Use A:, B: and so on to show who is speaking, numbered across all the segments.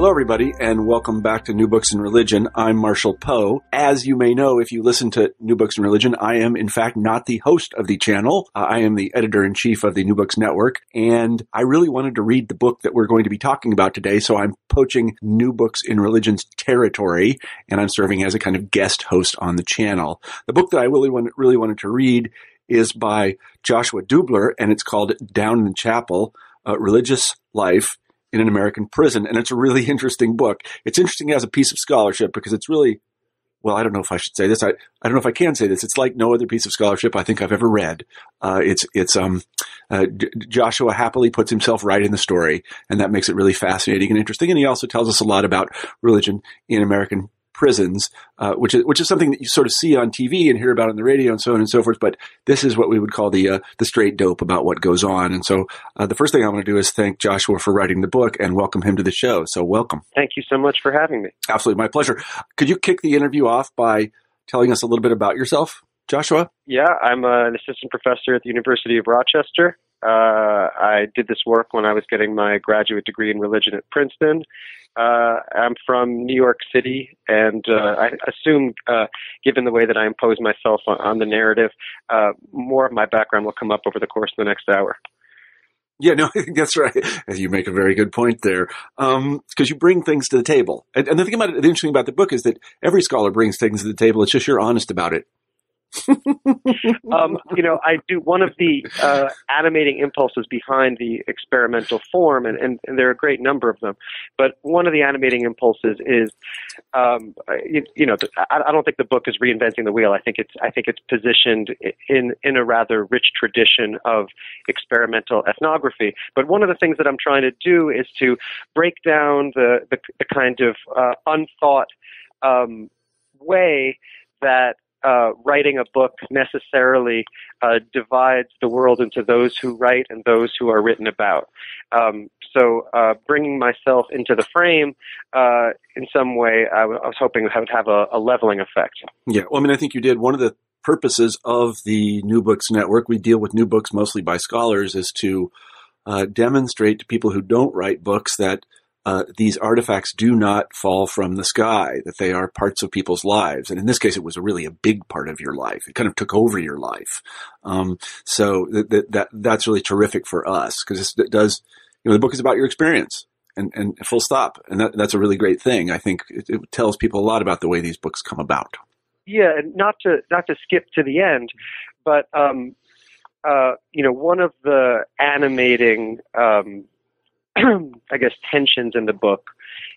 A: Hello, everybody, and welcome back to New Books in Religion. I'm Marshall Poe. As you may know, if you listen to New Books in Religion, I am, in fact, not the host of the channel. Uh, I am the editor in chief of the New Books Network, and I really wanted to read the book that we're going to be talking about today, so I'm poaching New Books in Religion's territory, and I'm serving as a kind of guest host on the channel. The book that I really, want, really wanted to read is by Joshua Dubler, and it's called Down in the Chapel, uh, Religious Life in an American prison. And it's a really interesting book. It's interesting as a piece of scholarship because it's really, well, I don't know if I should say this. I, I don't know if I can say this. It's like no other piece of scholarship I think I've ever read. Uh, it's, it's, um, uh, Joshua happily puts himself right in the story and that makes it really fascinating and interesting. And he also tells us a lot about religion in American prisons, uh, which is which is something that you sort of see on TV and hear about on the radio and so on and so forth. But this is what we would call the uh, the straight dope about what goes on. And so uh, the first thing I want to do is thank Joshua for writing the book and welcome him to the show. So welcome.
B: Thank you so much for having me.
A: Absolutely, my pleasure. Could you kick the interview off by telling us a little bit about yourself, Joshua?
B: Yeah, I'm an assistant professor at the University of Rochester. Uh, I did this work when I was getting my graduate degree in religion at Princeton. Uh, I'm from New York City, and uh, I assume, uh, given the way that I impose myself on, on the narrative, uh, more of my background will come up over the course of the next hour.
A: Yeah, no, I think that's right. You make a very good point there, because um, you bring things to the table. And, and the thing about it, the interesting about the book is that every scholar brings things to the table. It's just you're honest about it.
B: um, you know, I do one of the uh, animating impulses behind the experimental form, and, and, and, there are a great number of them. But one of the animating impulses is, um, you, you, know, I, I, don't think the book is reinventing the wheel. I think it's I think it's positioned in in a rather rich tradition of experimental ethnography. But one of the things that I'm trying to do is to break down the the, the kind of uh, unthought um, way that uh, writing a book necessarily uh, divides the world into those who write and those who are written about. Um, so, uh, bringing myself into the frame uh, in some way, I, w- I was hoping would have a, a leveling effect.
A: Yeah, well, I mean, I think you did. One of the purposes of the New Books Network, we deal with new books mostly by scholars, is to uh, demonstrate to people who don't write books that uh, these artifacts do not fall from the sky, that they are parts of people's lives. And in this case, it was a really a big part of your life. It kind of took over your life. Um, so that, that, that's really terrific for us because it does, you know, the book is about your experience and, and full stop. And that, that's a really great thing. I think it, it tells people a lot about the way these books come about.
B: Yeah. And not to, not to skip to the end, but, um, uh, you know, one of the animating, um, I guess, tensions in the book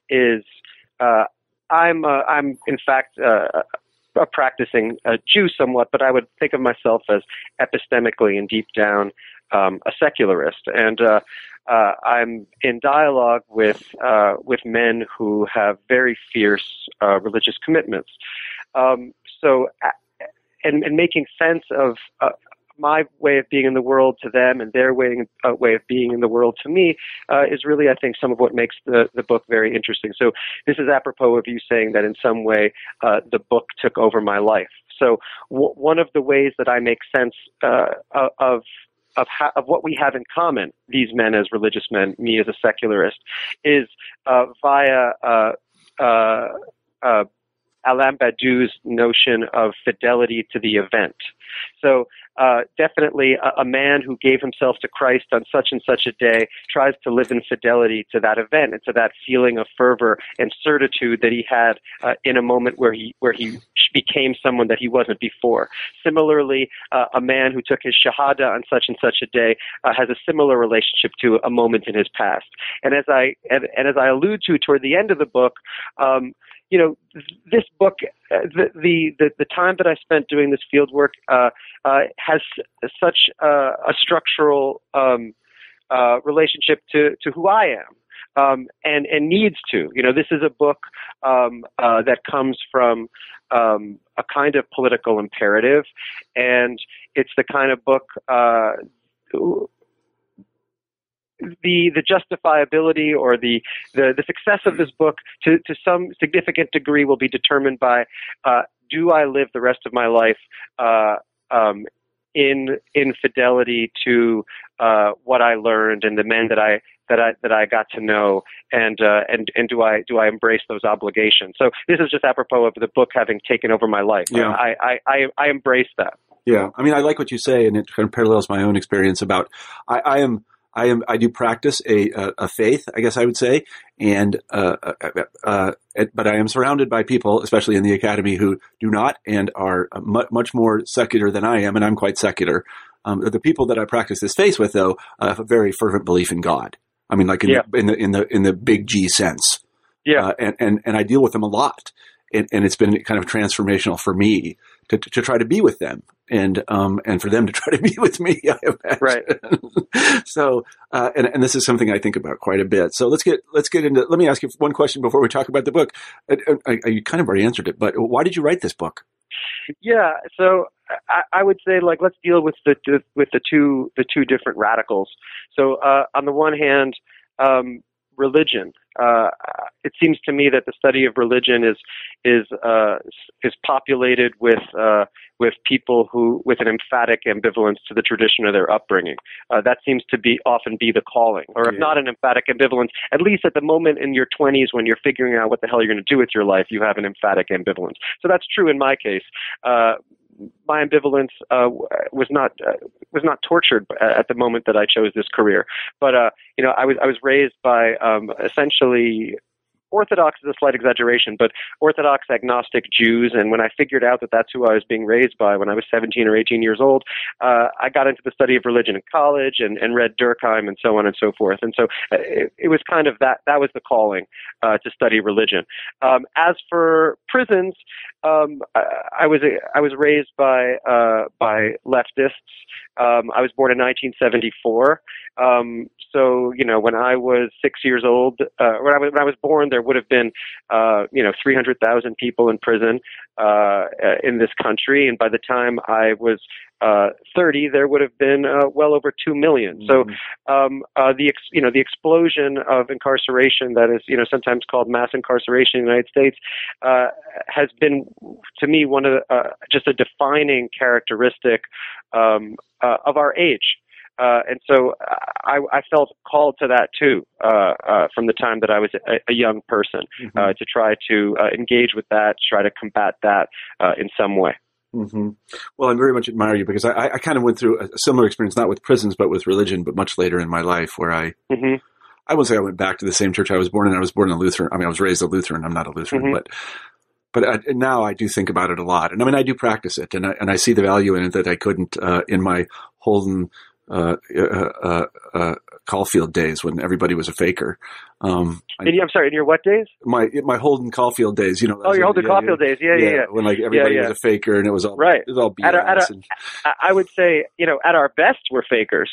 B: is uh, I'm uh, I'm in fact uh, a practicing uh, Jew somewhat, but I would think of myself as epistemically and deep down um, a secularist, and uh, uh, I'm in dialogue with uh, with men who have very fierce uh, religious commitments. Um, so, uh, and, and making sense of uh, my way of being in the world to them and their way, uh, way of being in the world to me uh, is really, I think, some of what makes the, the book very interesting. So this is apropos of you saying that in some way uh, the book took over my life. So w- one of the ways that I make sense uh, of of, how, of what we have in common, these men as religious men, me as a secularist, is uh, via uh, uh, uh Alain Badiou's notion of fidelity to the event. So uh, definitely a, a, man who gave himself to Christ on such and such a day tries to live in fidelity to that event and to that feeling of fervor and certitude that he had uh, in a moment where he where he became someone that he wasn't before. Similarly, uh, a man who took his shahada on such and such a day uh, has a similar relationship to a moment in his past. And as I and, and as I allude to toward the end of the book. Um, you know, this book, uh, the, the, the time that I spent doing this field work uh, uh, has such a structural um, uh, relationship to to who I am. Um, and and needs to. You know, this is a book um, uh, that comes from um, a kind of political imperative, and it's the kind of book uh, the the justifiability or the, the, the success of this book to, to some significant degree will be determined by uh, do I live the rest of my life uh, um, in in fidelity to uh, what I learned and the men that I that I that I got to know and uh, and and do I do I embrace those obligations? So this is just apropos of the book having taken over my life.
A: Yeah.
B: I, I, I, I embrace that.
A: Yeah, I mean, I like what you say, and it kind of parallels my own experience about I, I am I am I do practice a a, a faith, I guess I would say, and uh, uh, uh, but I am surrounded by people, especially in the academy, who do not and are much much more secular than I am, and I'm quite secular. Um, the people that I practice this faith with, though, have a very fervent belief in God. I mean, like in, yeah. the, in the in the in the big G sense.
B: Yeah,
A: uh, and and and I deal with them a lot, and, and it's been kind of transformational for me to, to try to be with them and um and for them to try to be with me. I imagine.
B: Right.
A: so uh, and and this is something I think about quite a bit. So let's get let's get into. Let me ask you one question before we talk about the book. I, I, you kind of already answered it, but why did you write this book?
B: Yeah. So I, I would say like let's deal with the with the two the two different radicals. So uh, on the one hand. Um, religion. Uh, it seems to me that the study of religion is is uh, is populated with uh, with people who with an emphatic ambivalence to the tradition of their upbringing. Uh, that seems to be often be the calling, or if yeah. not an emphatic ambivalence, at least at the moment in your 20s when you're figuring out what the hell you're going to do with your life, you have an emphatic ambivalence. So that's true in my case. Uh, my ambivalence uh, was not uh, was not tortured at the moment that I chose this career. But uh, you know, I was I was raised by um, essentially Orthodox is a slight exaggeration, but Orthodox agnostic Jews. And when I figured out that that's who I was being raised by when I was 17 or 18 years old, uh, I got into the study of religion in college and, and read Durkheim and so on and so forth. And so uh, it, it was kind of that, that was the calling uh, to study religion. Um, as for prisons, um, I, I was I was raised by uh, by leftists. Um, I was born in 1974. Um, so you know, when I was six years old, uh, when I was when I was born, there would have been uh, you know 300,000 people in prison uh, in this country, and by the time I was uh, 30, there would have been uh, well over two million. Mm-hmm. So um, uh, the ex- you know the explosion of incarceration that is you know sometimes called mass incarceration in the United States uh, has been to me one of the, uh, just a defining characteristic um, uh, of our age. Uh, and so I, I felt called to that too uh, uh, from the time that I was a, a young person mm-hmm. Uh, to try to uh, engage with that, try to combat that uh, in some way.
A: Mm-hmm. Well, I very much admire you because I, I kind of went through a similar experience, not with prisons, but with religion, but much later in my life where I, mm-hmm. I wouldn't say I went back to the same church I was born in. I was born in a Lutheran. I mean, I was raised a Lutheran. I'm not a Lutheran, mm-hmm. but, but I, now I do think about it a lot. And I mean, I do practice it and I, and I see the value in it that I couldn't, uh, in my Holden, uh, uh, uh, uh Caulfield days when everybody was a faker. Um, I,
B: I'm sorry, in your what days?
A: my my Holden Caulfield days, you know.
B: Oh, your Holden
A: yeah,
B: Caulfield days. Yeah, yeah, yeah.
A: When like everybody
B: yeah.
A: was a faker and it was all
B: Right.
A: It was all BS.
B: At a- at a-
A: and-
B: I- would say, you know, at our best, we're fakers.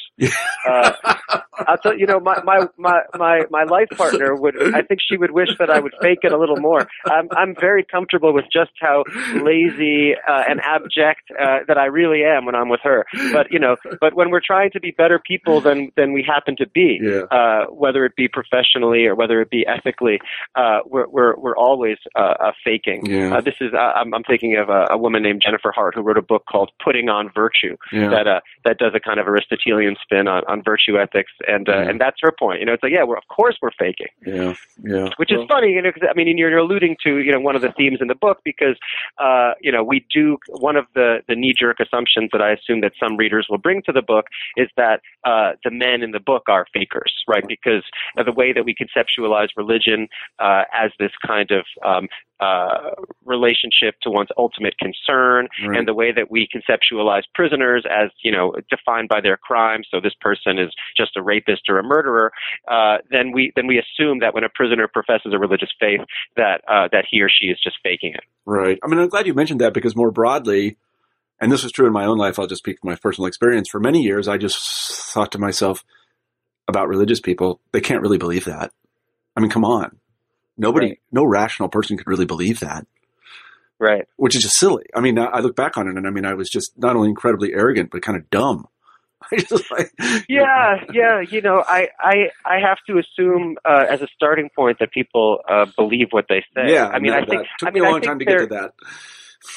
B: Uh, I'll tell you, you know, my, my, my, my, my life partner would, I think she would wish that I would fake it a little more. I'm, I'm very comfortable with just how lazy uh, and abject uh, that I really am when I'm with her. But, you know, but when we're trying to be better people than, than we happen to be,
A: Yeah.
B: uh, whether it be professionally or whether it be ethically, uh, we're, we're, we're always uh, uh, faking.
A: Yeah.
B: Uh, this is, uh, I'm, I'm thinking of a, a woman named Jennifer Herdt who wrote a book called Putting on Virtue
A: yeah.
B: that uh, that does a kind of Aristotelian spin on, on virtue ethics, and uh, and that's her point. You know, it's like yeah, we're of course we're faking,
A: yeah. Yeah.
B: which
A: Well,
B: is funny. You know, because I mean you're, you're alluding to you know one of the themes in the book because uh, you know we do one of the the knee jerk assumptions that I assume that some readers will bring to the book is that uh, the men in the book are fakers, right? Because the way that we conceptualize religion uh, as this kind of um, uh, relationship to one's ultimate concern,
A: Right.
B: and the way that we conceptualize prisoners as you know defined by their crime. So this person is just a rapist or a murderer. Uh, then we then we assume that when a prisoner professes a religious faith, that uh, that he or she is just faking it.
A: Right. I mean, I'm glad you mentioned that because more broadly, and this was true in my own life, I'll just speak from my personal experience. For many years, I just thought to myself about religious people, they can't really believe that. I mean, come on. Nobody,
B: Right.
A: no rational person could really believe that,
B: Right.
A: which is just silly. I mean, I look back on it and I mean, I was just not only incredibly arrogant, but kind of dumb. I just like,
B: Yeah, yeah. You know, I I I have to assume uh, as a starting point that people uh, believe what they say.
A: yeah.
B: I mean, I think
A: took
B: I mean,
A: me a long time to get to that.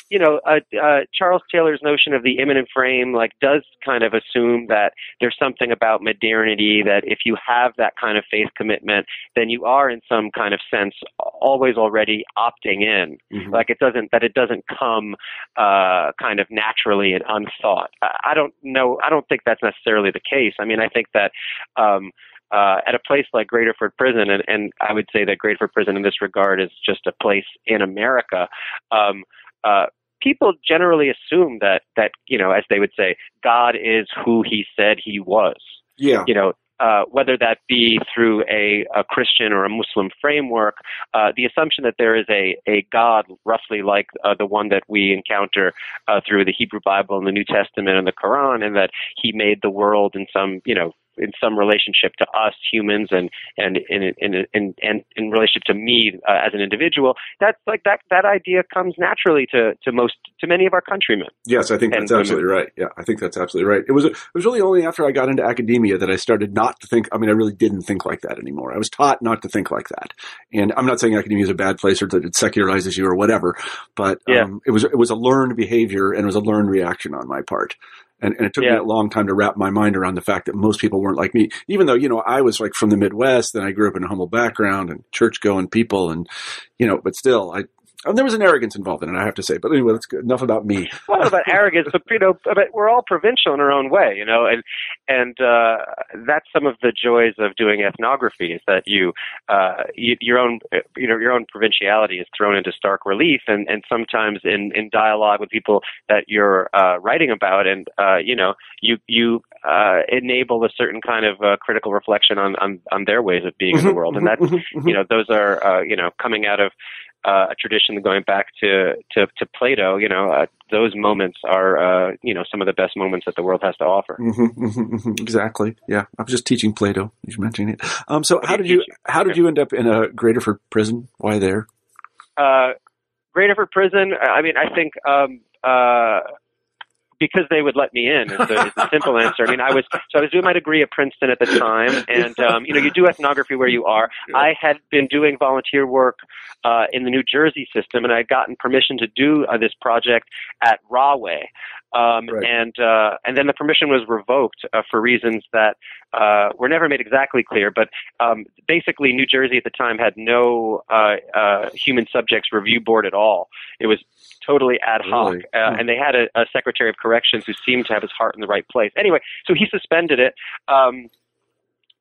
B: You know, uh, uh, Charles Taylor's notion of the immanent frame, like, does kind of assume that there's something about modernity that if you have that kind of faith commitment, then you are, in some kind of sense, always already opting in.
A: Mhm.
B: Like, it doesn't that it doesn't come uh, kind of naturally and unthought. I, I don't know. I don't think that's necessarily the case. I mean, I think that. Um, uh, at a place like Graterford Prison, and, and I would say that Graterford Prison in this regard is just a place in America. Um, uh, people generally assume that that you know, as they would say, God is who He said He was.
A: yeah.
B: You know, uh, whether that be through a, a Christian or a Muslim framework, uh, the assumption that there is a a God roughly like uh, the one that we encounter uh, through the Hebrew Bible and the New Testament and the Quran, and that He made the world in some you know in some relationship to us humans and and in in in in, in relationship to me uh, as an individual that's like that that idea comes naturally to to most to many of our countrymen
A: Yes, I think that's absolutely right. Yeah, I think that's absolutely right. It was it was really only after I got into academia that I started not to think. I mean, I really didn't think like that anymore. I was taught not to think like that. And I'm not saying academia is a bad place or that it secularizes you or whatever, but
B: Yeah.
A: um, it was it was a learned behavior and it was a learned reaction on my part. And, and it took
B: Yeah.
A: me a long time to wrap my mind around the fact that most people weren't like me, even though, you know, I was like from the Midwest and I grew up in a humble background and church going people and, you know, but still, I, and there was an arrogance involved in it, I have to say. But anyway, that's good. Enough about me.
B: well, about arrogance, but you know, but we're all provincial in our own way, you know, and and uh, that's some of the joys of doing ethnography is that you, uh, you your own you know your own provinciality is thrown into stark relief, and and sometimes in in dialogue with people that you're uh, writing about, and uh, you know you you uh, enable a certain kind of uh, critical reflection on, on on their ways of being in the world, and that's you know those are uh, you know coming out of uh, a tradition going back to to, to Plato. You know, uh, those moments are uh, you know some of the best moments that the world has to offer.
A: Mhm, mhm, mhm. exactly. Yeah, I was just teaching Plato. You mentioned it. Um, so how did you how did you end up in a Graterford prison? Why there?
B: Uh, Graterford Prison. I mean, I think. Um, uh, because they would let me in is the, is the simple answer. I mean, I was so I was doing my degree at Princeton at the time, and um, you know, you do ethnography where you are. I had been doing volunteer work uh, in the New Jersey system, and I had gotten permission to do uh, this project at Rahway. Um,
A: Right.
B: And uh, and then the permission was revoked uh, for reasons that uh, were never made exactly clear. But um, basically, New Jersey at the time had no uh, uh, human subjects review board at all. It was totally ad hoc,
A: Really?
B: uh,
A: Hmm.
B: and they had a, a secretary of corrections who seemed to have his heart in the right place. Anyway, so he suspended it. Um,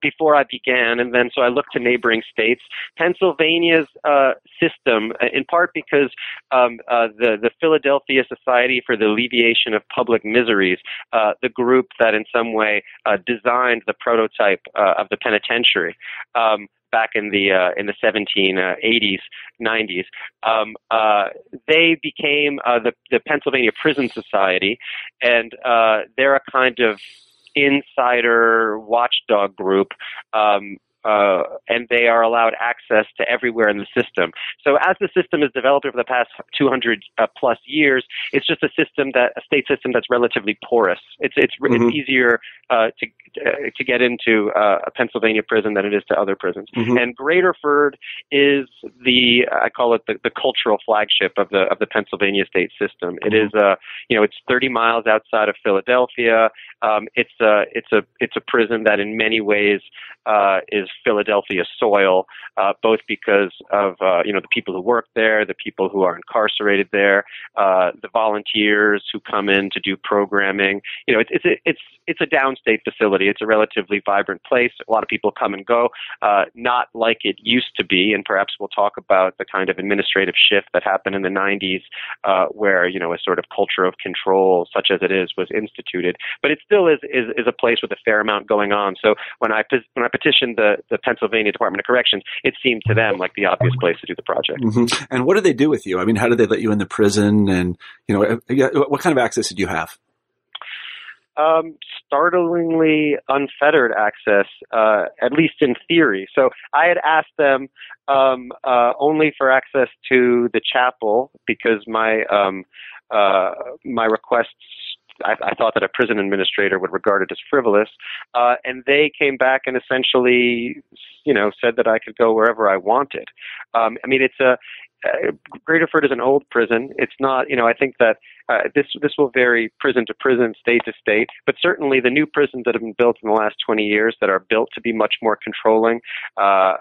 B: before I began, and then so I looked to neighboring states. Pennsylvania's uh, system, uh, in part because um, uh, the the Philadelphia Society for the Alleviation of Public Miseries, uh, the group that in some way uh, designed the prototype uh, of the penitentiary. Um, back in the uh, in the 1780s, 90s. Um, uh, they became uh, the the Pennsylvania Prison Society, and they're a kind of insider watchdog group um, uh, and they are allowed access to everywhere in the system. So as the system has developed over the past 200 uh, plus years, it's just a system that a state system that's relatively porous. It's it's, mm-hmm. it's easier uh, to uh, to get into uh, a Pennsylvania prison than it is to other prisons. Mm-hmm. And Graterford is the I call it the, the cultural flagship of the of the Pennsylvania state system. It mm-hmm. is a you know it's 30 miles outside of Philadelphia. Um, it's a it's a it's a prison that in many ways uh, is Philadelphia soil, uh, both because of uh, you know the people who work there, the people who are incarcerated there, uh, the volunteers who come in to do programming. You know, it's it's a, it's it's a downstate facility. It's a relatively vibrant place. A lot of people come and go, uh, not like it used to be. And perhaps we'll talk about the kind of administrative shift that happened in the 90s, uh, where you know a sort of culture of control, such as it is, was instituted. But it still is is, is a place with a fair amount going on. So when I when I petitioned the the Pennsylvania Department of Corrections, it seemed to them like the obvious place to do the project.
A: Mm-hmm. And what did they do with you? I mean, how did they let you in the prison? And you know, what kind of access did you have?
B: Um, startlingly unfettered access, uh, at least in theory. So I had asked them um, uh, only for access to the chapel because my um, uh, my requests I, I, thought that a prison administrator would regard it as frivolous, uh, and they came back and essentially, you know, said that I could go wherever I wanted. Um, I mean, it's a uh, Graterford is an old prison. It's not, you know, I think that uh, this this will vary prison to prison, state to state, but certainly the new prisons that have been built in the last 20 years that are built to be much more controlling. Uh,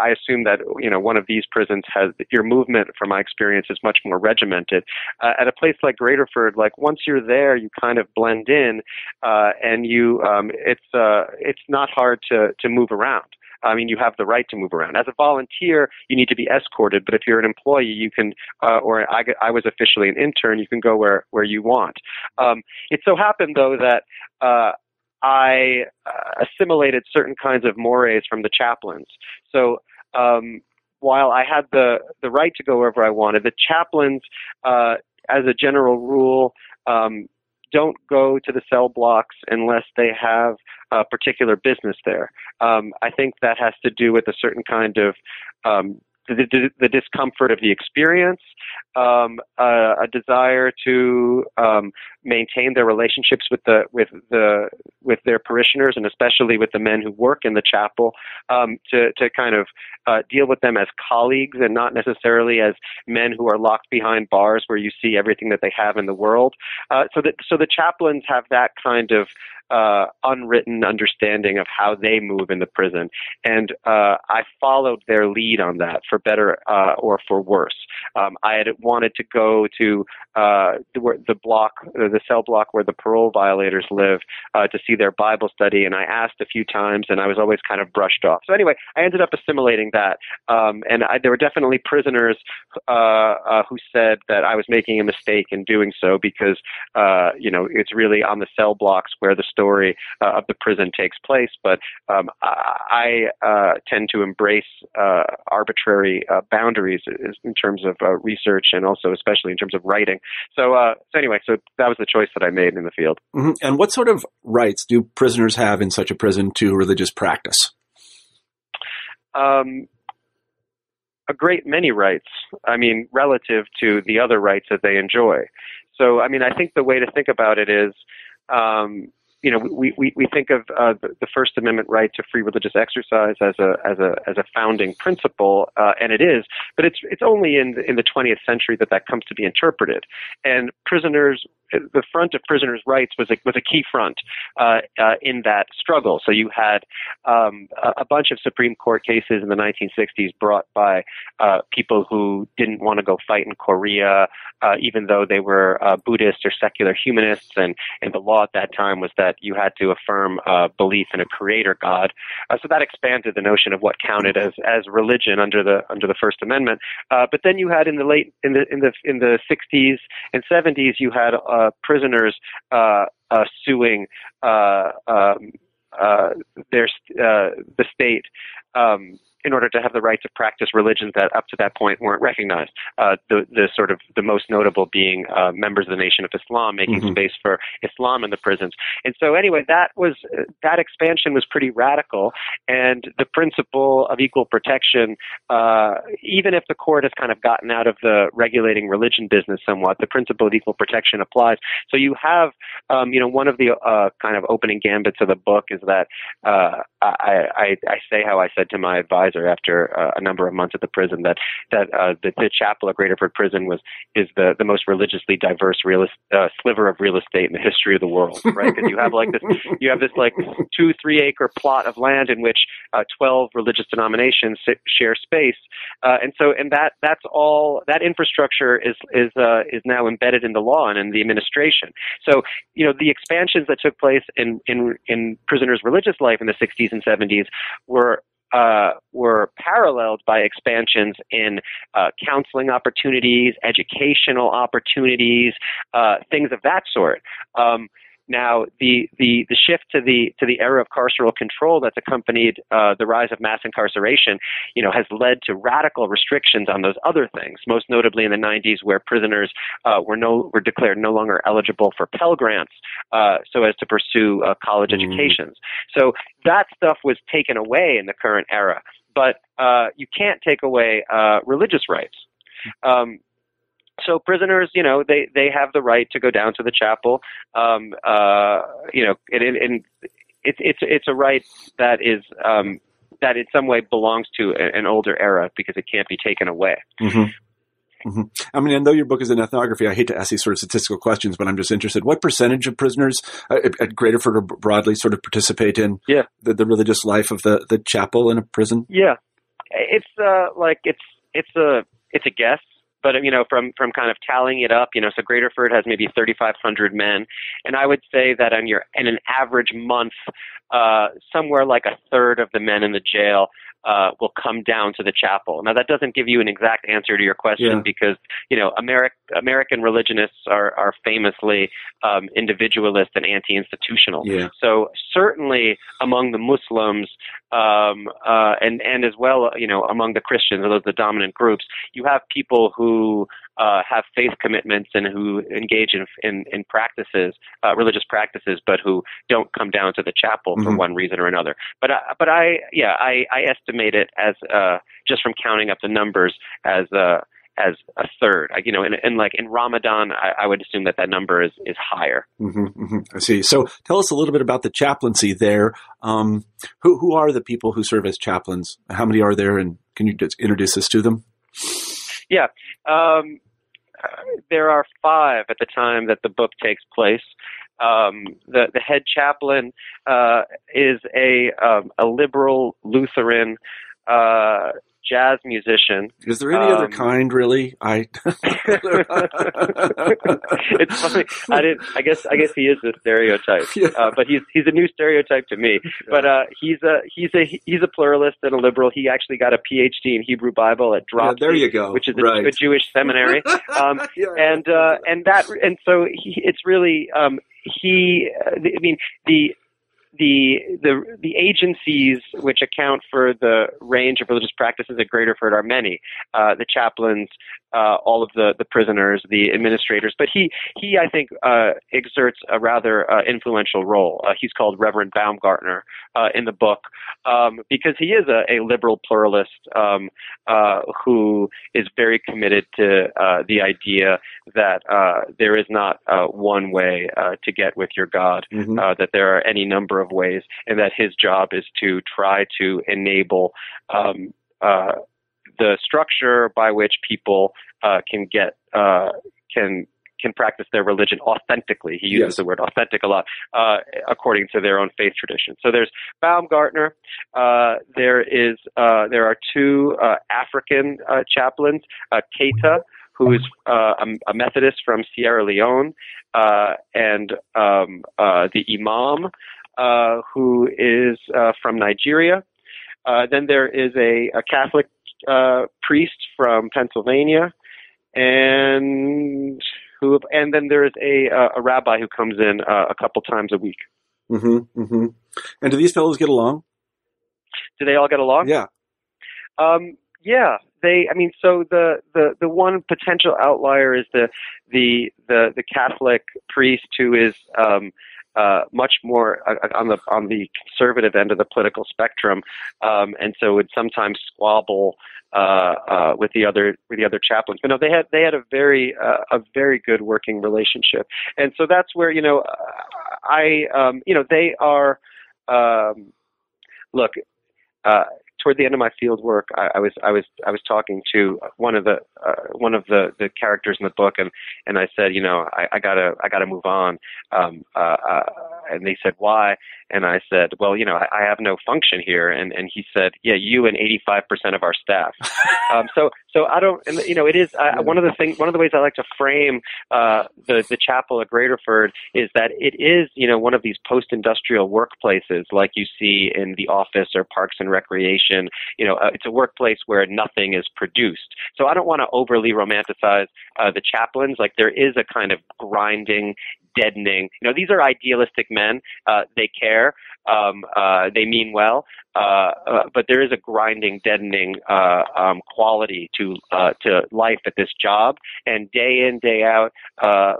B: I assume that you know one of these prisons has your movement, from my experience, is much more regimented. Uh, at a place like Graterford, like once you're there, you kind of blend in, uh, and you um, it's uh, it's not hard to to move around. I mean, you have the right to move around. As a volunteer, you need to be escorted, but if you're an employee, you can, uh, or I, I was officially an intern, you can go where, where you want. Um, it so happened, though, that uh, I uh, assimilated certain kinds of mores from the chaplains. So, um, while I had the, the right to go wherever I wanted, the chaplains, uh, as a general rule, um, don't go to the cell blocks unless they have a particular business there. Um, I think that has to do with a certain kind of um, the, the, discomfort of the experience, um, uh, a desire to um, maintain their relationships with the with the with their parishioners, and especially with the men who work in the chapel, um, to to kind of uh, deal with them as colleagues and not necessarily as men who are locked behind bars where you see everything that they have in the world. Uh, so that so the chaplains have that kind of uh, unwritten understanding of how they move in the prison. And uh, I followed their lead on that, for better uh, or for worse. Um, I had wanted to go to uh, the, block, the cell block where the parole violators live, uh, to see their Bible study, and I asked a few times, and I was always kind of brushed off. So anyway, I ended up assimilating that, um, and I, there were definitely prisoners uh, who said that I was making a mistake in doing so because you know it's really on the cell blocks where the story uh, of the prison takes place. But um, I uh, tend to embrace uh, arbitrary uh, boundaries in terms of uh, research and also especially in terms of writing. So, so anyway, so that was the choice that I made in the field.
A: Mm-hmm. And what sort of rights do prisoners have in such a prison to religious practice?
B: Um, a great many rights. I mean, relative to the other rights that they enjoy. So, I mean, I think the way to think about it is, um, you know, we, we, we think of uh, the First Amendment right to free religious exercise as a as a as a founding principle, uh, and it is. But it's it's only in the, in the 20th century that that comes to be interpreted. And prisoners, the front of prisoners' rights was a was a key front uh, uh in that struggle. So you had um, a, bunch of Supreme Court cases in the 1960s brought by uh, people who didn't want to go fight in Korea, uh, even though they were Buddhist or secular humanists, and and the law at that time was that you had to affirm uh, belief in a creator God. Uh, so that expanded the notion of what counted as as religion under the under the First Amendment. Uh, but then you had in the late in the in the in the 60s and 70s you had uh, prisoners uh, uh, suing um, their the state. Um, in order to have the right to practice religions that up to that point weren't recognized. Uh, the the sort of the most notable being uh, members of the Nation of Islam, making
A: Mhm.
B: space for Islam in the prisons. And so anyway, that was uh, that expansion was pretty radical, and the principle of equal protection, uh, even if the court has kind of gotten out of the regulating religion business somewhat, the principle of equal protection applies. So you have, um, you know, one of the uh, kind of opening gambits of the book is that uh, I, I, I say how I said to my advisor after uh, a number of months at the prison that that uh, the, the chapel at Graterford Prison was is the the most religiously diverse real uh, sliver of real estate in the history of the world, right? Because you have like this you have this like two three acre plot of land in which uh, 12 religious denominations share space uh, and so and that that's all that infrastructure is is uh, is now embedded in the law and in the administration so you know the expansions that took place in in in prisoners religious life in the 60s and 70s were uh, were paralleled by expansions in uh, counseling opportunities, educational opportunities, uh, things of that sort. Um, now, the, the, the shift to the to the era of carceral control that's accompanied uh, the rise of mass incarceration, you know, has led to radical restrictions on those other things. Most notably in the 90s, where prisoners uh, were no were declared no longer eligible for Pell grants, uh, so as to pursue uh, college
A: Mhm.
B: educations. So that stuff was taken away in the current era. But uh, you can't take away uh, religious rights. Um, so prisoners, you know, they they have the right to go down to the chapel. Um, uh, you know, and, and, it's it's it's a right that is um, that in some way belongs to an older era because it can't be taken away.
A: hmm hmm I mean, and though your book is an ethnography, I hate to ask these sort of statistical questions, but I'm just interested. What percentage of prisoners uh, at, at Graterford or broadly sort of participate in
B: Yeah.
A: the, the religious life of the, the chapel in a prison?
B: Yeah, it's uh like it's it's a it's a guess, but you know from from kind of tallying it up, you know, so Graterford has maybe 3,500 men, and I would say that on your in an average month, uh, somewhere like a third of the men in the jail. Uh, will come down to the chapel. Now that doesn't give you an exact answer to your question
A: Yeah.
B: because you know Ameri- American religionists are are famously um, individualist and anti-institutional.
A: Yeah.
B: So certainly among the Muslims, um, uh, and and as well, you know, among the Christians, those the dominant groups, you have people who uh, have faith commitments and who engage in in, in practices, uh, religious practices, but who don't come down to the chapel for
A: Mhm.
B: one reason or another. But I, but I yeah I, I estimate it as uh, just from counting up the numbers as uh, as a third. I, you know, and, and like in Ramadan, I, I would assume that that number is is higher.
A: hmm hmm I see. So tell us a little bit about the chaplaincy there. Um, who, who are the people who serve as chaplains? How many are there? And can you just introduce us to them?
B: Yeah. Um, there are five at the time that the book takes place. Um, the the head chaplain uh, is a um, a liberal Lutheran uh, jazz musician.
A: Is there any other
B: Um,
A: kind, really? I.
B: it's funny. I didn't. I guess. I guess he is a stereotype.
A: Yeah.
B: Uh, but he's he's a new stereotype to me. But uh, he's a he's a he's a pluralist and a liberal. He actually got a PhD in Hebrew Bible at
A: Yeah, there you go.
B: which is a,
A: right.
B: a Jewish seminary. Um,
A: Yeah.
B: and uh, and that and so he, it's really um, he. Uh, I mean the. The, the the agencies which account for the range of religious practices at Graterford are many. Uh, the chaplains, uh, all of the, the prisoners, the administrators. But he he I think uh, exerts a rather uh, influential role. Uh, he's called Reverend Baumgartner uh, in the book um, because he is a, a liberal pluralist um, uh, who is very committed to uh, the idea that uh, there is not uh, one way uh, to get with your God,
A: Mhm.
B: uh, that there are any number of ways, and that his job is to try to enable um, uh, the structure by which people uh, can get uh, can can practice their religion authentically. He uses
A: Yes.
B: the word authentic a lot, uh, according to their own faith tradition. So there's Baumgartner. Uh, there is uh, there are two uh, African uh, chaplains, uh, Keita, who is uh, a, a Methodist from Sierra Leone, uh, and um, uh, the Imam, who is uh, from Nigeria. Uh, then there is a, a Catholic uh, priest from Pennsylvania, and who, and then there is a, uh, a rabbi who comes in uh, a couple times a week.
A: Mm-hmm, mm-hmm. And do these fellows get along?
B: Do they all get along?
A: Yeah.
B: Um, yeah, they. I mean, so the, the the one potential outlier is the the the the Catholic priest who is. Um, uh, much more uh, on the on the conservative end of the political spectrum, um, and so would sometimes squabble uh, uh, with the other with the other chaplains. But no, they had they had a very uh, a very good working relationship, and so that's where you know I um, you know they are um, look. Uh, toward the end of my field work, I, I was I was I was talking to one of the uh, one of the, the characters in the book, and and I said, you know, I, I gotta I gotta move on. Um, uh, uh, and they said, why? And I said, well, you know, I, I have no function here. And and he said, yeah, you and 85% of our staff. um, so so I don't, and, you know, it is uh, one of the things. One of the ways I like to frame uh, the the chapel at Graterford is that it is, you know, one of these post-industrial workplaces like you see in the office or Parks and Recreation. You know, uh, it's a workplace where nothing is produced. So I don't want to overly romanticize uh, the chaplains. Like there is a kind of grinding, deadening. You know, these are idealistic men. Uh, they care. Um, uh, they mean well, uh, uh, but there is a grinding, deadening uh, um, quality to uh, to life at this job. And day in, day out,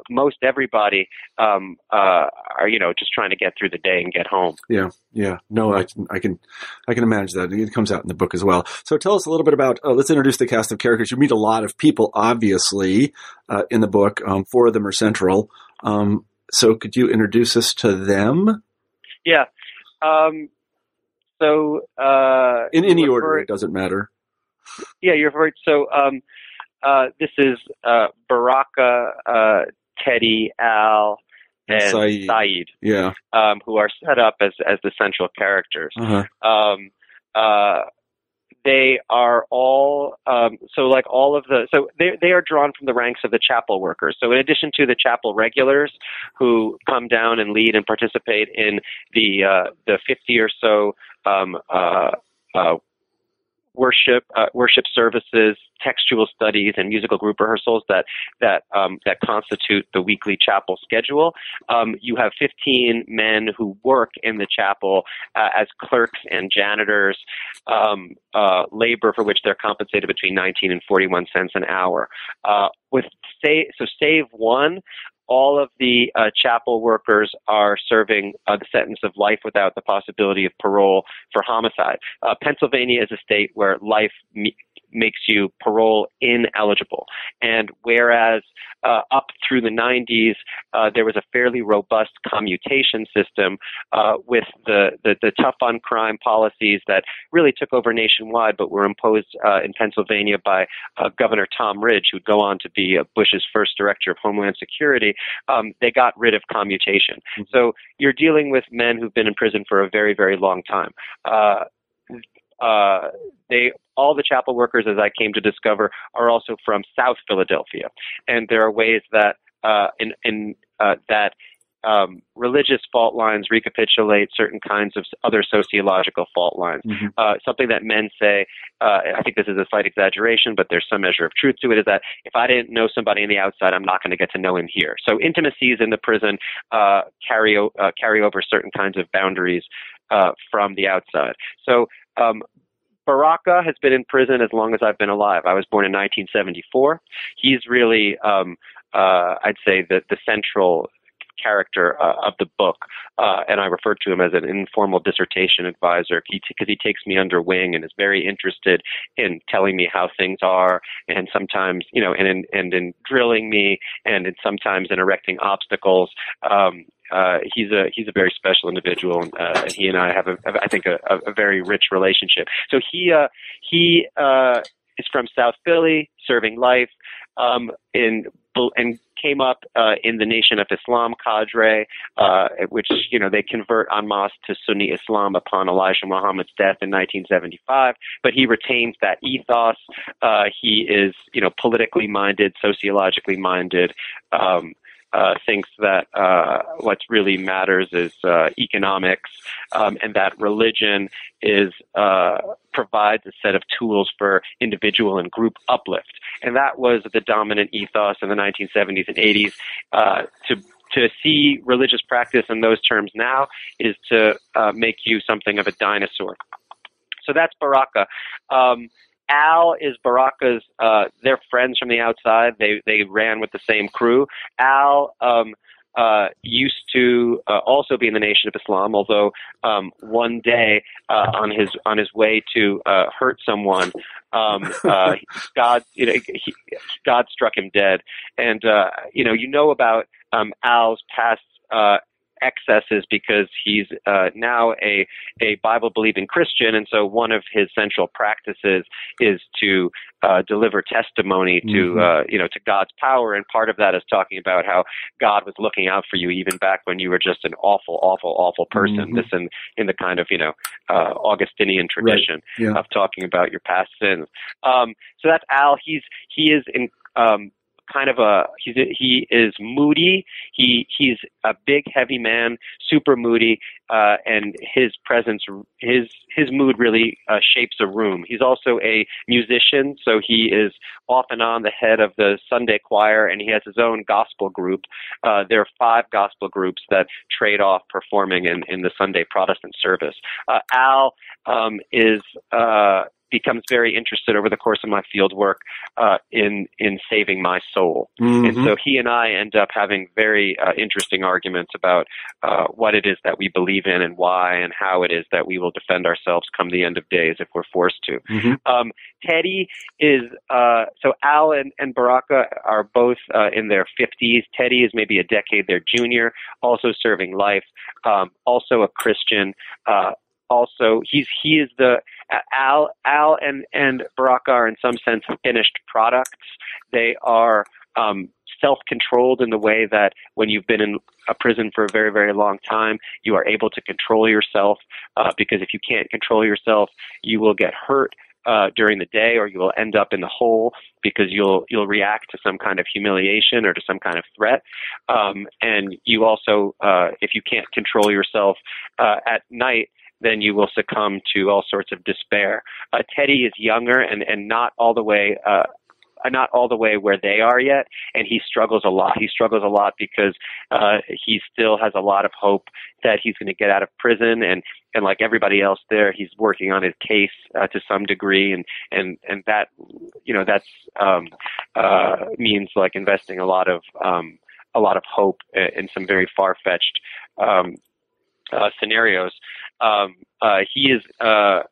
B: most everybody um, are you know just trying to get through the day and get home.
A: Yeah, yeah. No, I can, I can, I can imagine that. It comes out in the book as well. So tell us a little bit about. Let's introduce the cast of characters. You meet a lot of people, obviously, in the book. Um, four of them are central. Um, so could you introduce us to them?
B: Yeah. Um, so uh,
A: in any order, it doesn't matter.
B: Yeah, you're right. So um, uh, this is uh, Baraka, uh, Teddy, Al, and
A: Saeed.
B: Saeed,
A: Yeah.
B: um, who are set up as as the central characters.
A: Uh-huh.
B: Um, uh, they are all um, so like all of the so they they are drawn from the ranks of the chapel workers. So in addition to the chapel regulars who come down and lead and participate in the uh, the 50 or so um, uh, uh, worship uh, worship services, textual studies, and musical group rehearsals that that um, that constitute the weekly chapel schedule. Um, you have 15 men who work in the chapel uh, as clerks and janitors, um, uh, labor for which they're compensated between 19 and 41 cents an hour. Uh, with say so, save one all of the uh, chapel workers are serving uh, the sentence of life without the possibility of parole for homicide. Uh, Pennsylvania is a state where life me- makes you parole ineligible. And whereas uh, up through the 90s, uh, there was a fairly robust commutation system uh, with the, the, the, tough on crime policies that really took over nationwide, but were imposed uh, in Pennsylvania by uh, Governor Tom Ridge, who'd go on to be uh, Bush's first director of Homeland Security. Um, they got rid of commutation. Mm-hmm. So you're dealing with men who've been in prison for a very, very long time uh, they all the chapel workers, as I came to discover, are also from South Philadelphia, and there are ways that uh, in, in uh, that um, religious fault lines recapitulate certain kinds of other sociological fault lines. Mm-hmm. Uh, something that men say, uh, I think this is a slight exaggeration, but there's some measure of truth to it, is that if I didn't know somebody on the outside, I'm not going to get to know him here. So intimacies in the prison uh, carry, uh, carry over certain kinds of boundaries uh, from the outside. So um, Baraka has been in prison as long as I've been alive. I was born in 1974. He's really, um, uh, I'd say, the, the central character uh, of the book, uh, and I refer to him as an informal dissertation advisor because he, takes me under wing and is very interested in telling me how things are, and sometimes, you know, and in, and in drilling me, and in sometimes in erecting obstacles. Um, uh, he's a he's a very special individual, and uh, he and I have, a, I think, a, a very rich relationship. So he uh, he uh, is from South Philly, serving life um, in and came up uh, in the Nation of Islam cadre, uh, which you know they convert en masse to Sunni Islam upon Elijah Muhammad's death in 1975. But he retains that ethos. Uh, he is you know politically minded, sociologically minded. Um, uh, thinks that uh, what really matters is uh, economics, um, and that religion is uh, provides a set of tools for individual and group uplift. And that was the dominant ethos in the 1970s and 80s. Uh, to to see religious practice in those terms now is to uh, make you something of a dinosaur. so that's Baraka. Um, Al is Baraka's. Uh, they're friends from the outside. They they ran with the same crew. Al um, uh, used to uh, also be in the Nation of Islam, although um, one day uh, on his on his way to uh, hurt someone, um, uh, God you know he, God struck him dead, and uh, you know you know about um, Al's past uh, excesses because he's uh, now a a Bible believing Christian, and so one of his central practices is to uh, deliver testimony to mm-hmm. uh, you know to God's power, and part of that is talking about how God was looking out for you even back when you were just an awful, awful, awful person. Mm-hmm. This in in the kind of you know uh, Augustinian tradition right. yeah. of talking about your past sins. Um, so that's Al. He's he is in um, kind of a he's a, he is moody. He he's a big, heavy man, super moody, uh, and his presence, his his mood really uh, shapes a room. He's also a musician, so he is off and on the head of the Sunday choir, and he has his own gospel group. Uh, there are five gospel groups that trade off performing in in the Sunday Protestant service. Uh, Al um, is uh, becomes very interested over the course of my field work uh, in in saving my soul. Mm-hmm. And so he and I end up having very uh, interesting arguments about uh, what it is that we believe in and why, and how it is that we will defend ourselves come the end of days if we're forced to. Mm-hmm. Um, Teddy is uh, so Al and, and Baraka are both uh, in their 50s. Teddy is maybe a decade their junior, also serving life, um, also a Christian. Uh, also he's he is the Al Al and and Baraka are in some sense finished products. They are um, self-controlled in the way that when you've been in a prison for a very very long time, you are able to control yourself uh, because if you can't control yourself, you will get hurt. Uh, during the day, or you will end up in the hole because you'll you'll react to some kind of humiliation or to some kind of threat. Um, and you also, uh, if you can't control yourself uh, at night, then you will succumb to all sorts of despair. Uh, Teddy is younger and, and not all the way uh, not all the way where they are yet, and he struggles a lot. He struggles a lot because uh, he still has a lot of hope that he's going to get out of prison, and and like everybody else there, he's working on his case uh, to some degree, and and and that you know that's um, uh, means like investing a lot of um, a lot of hope in some very far fetched um, uh, scenarios. Um, uh, he is uh,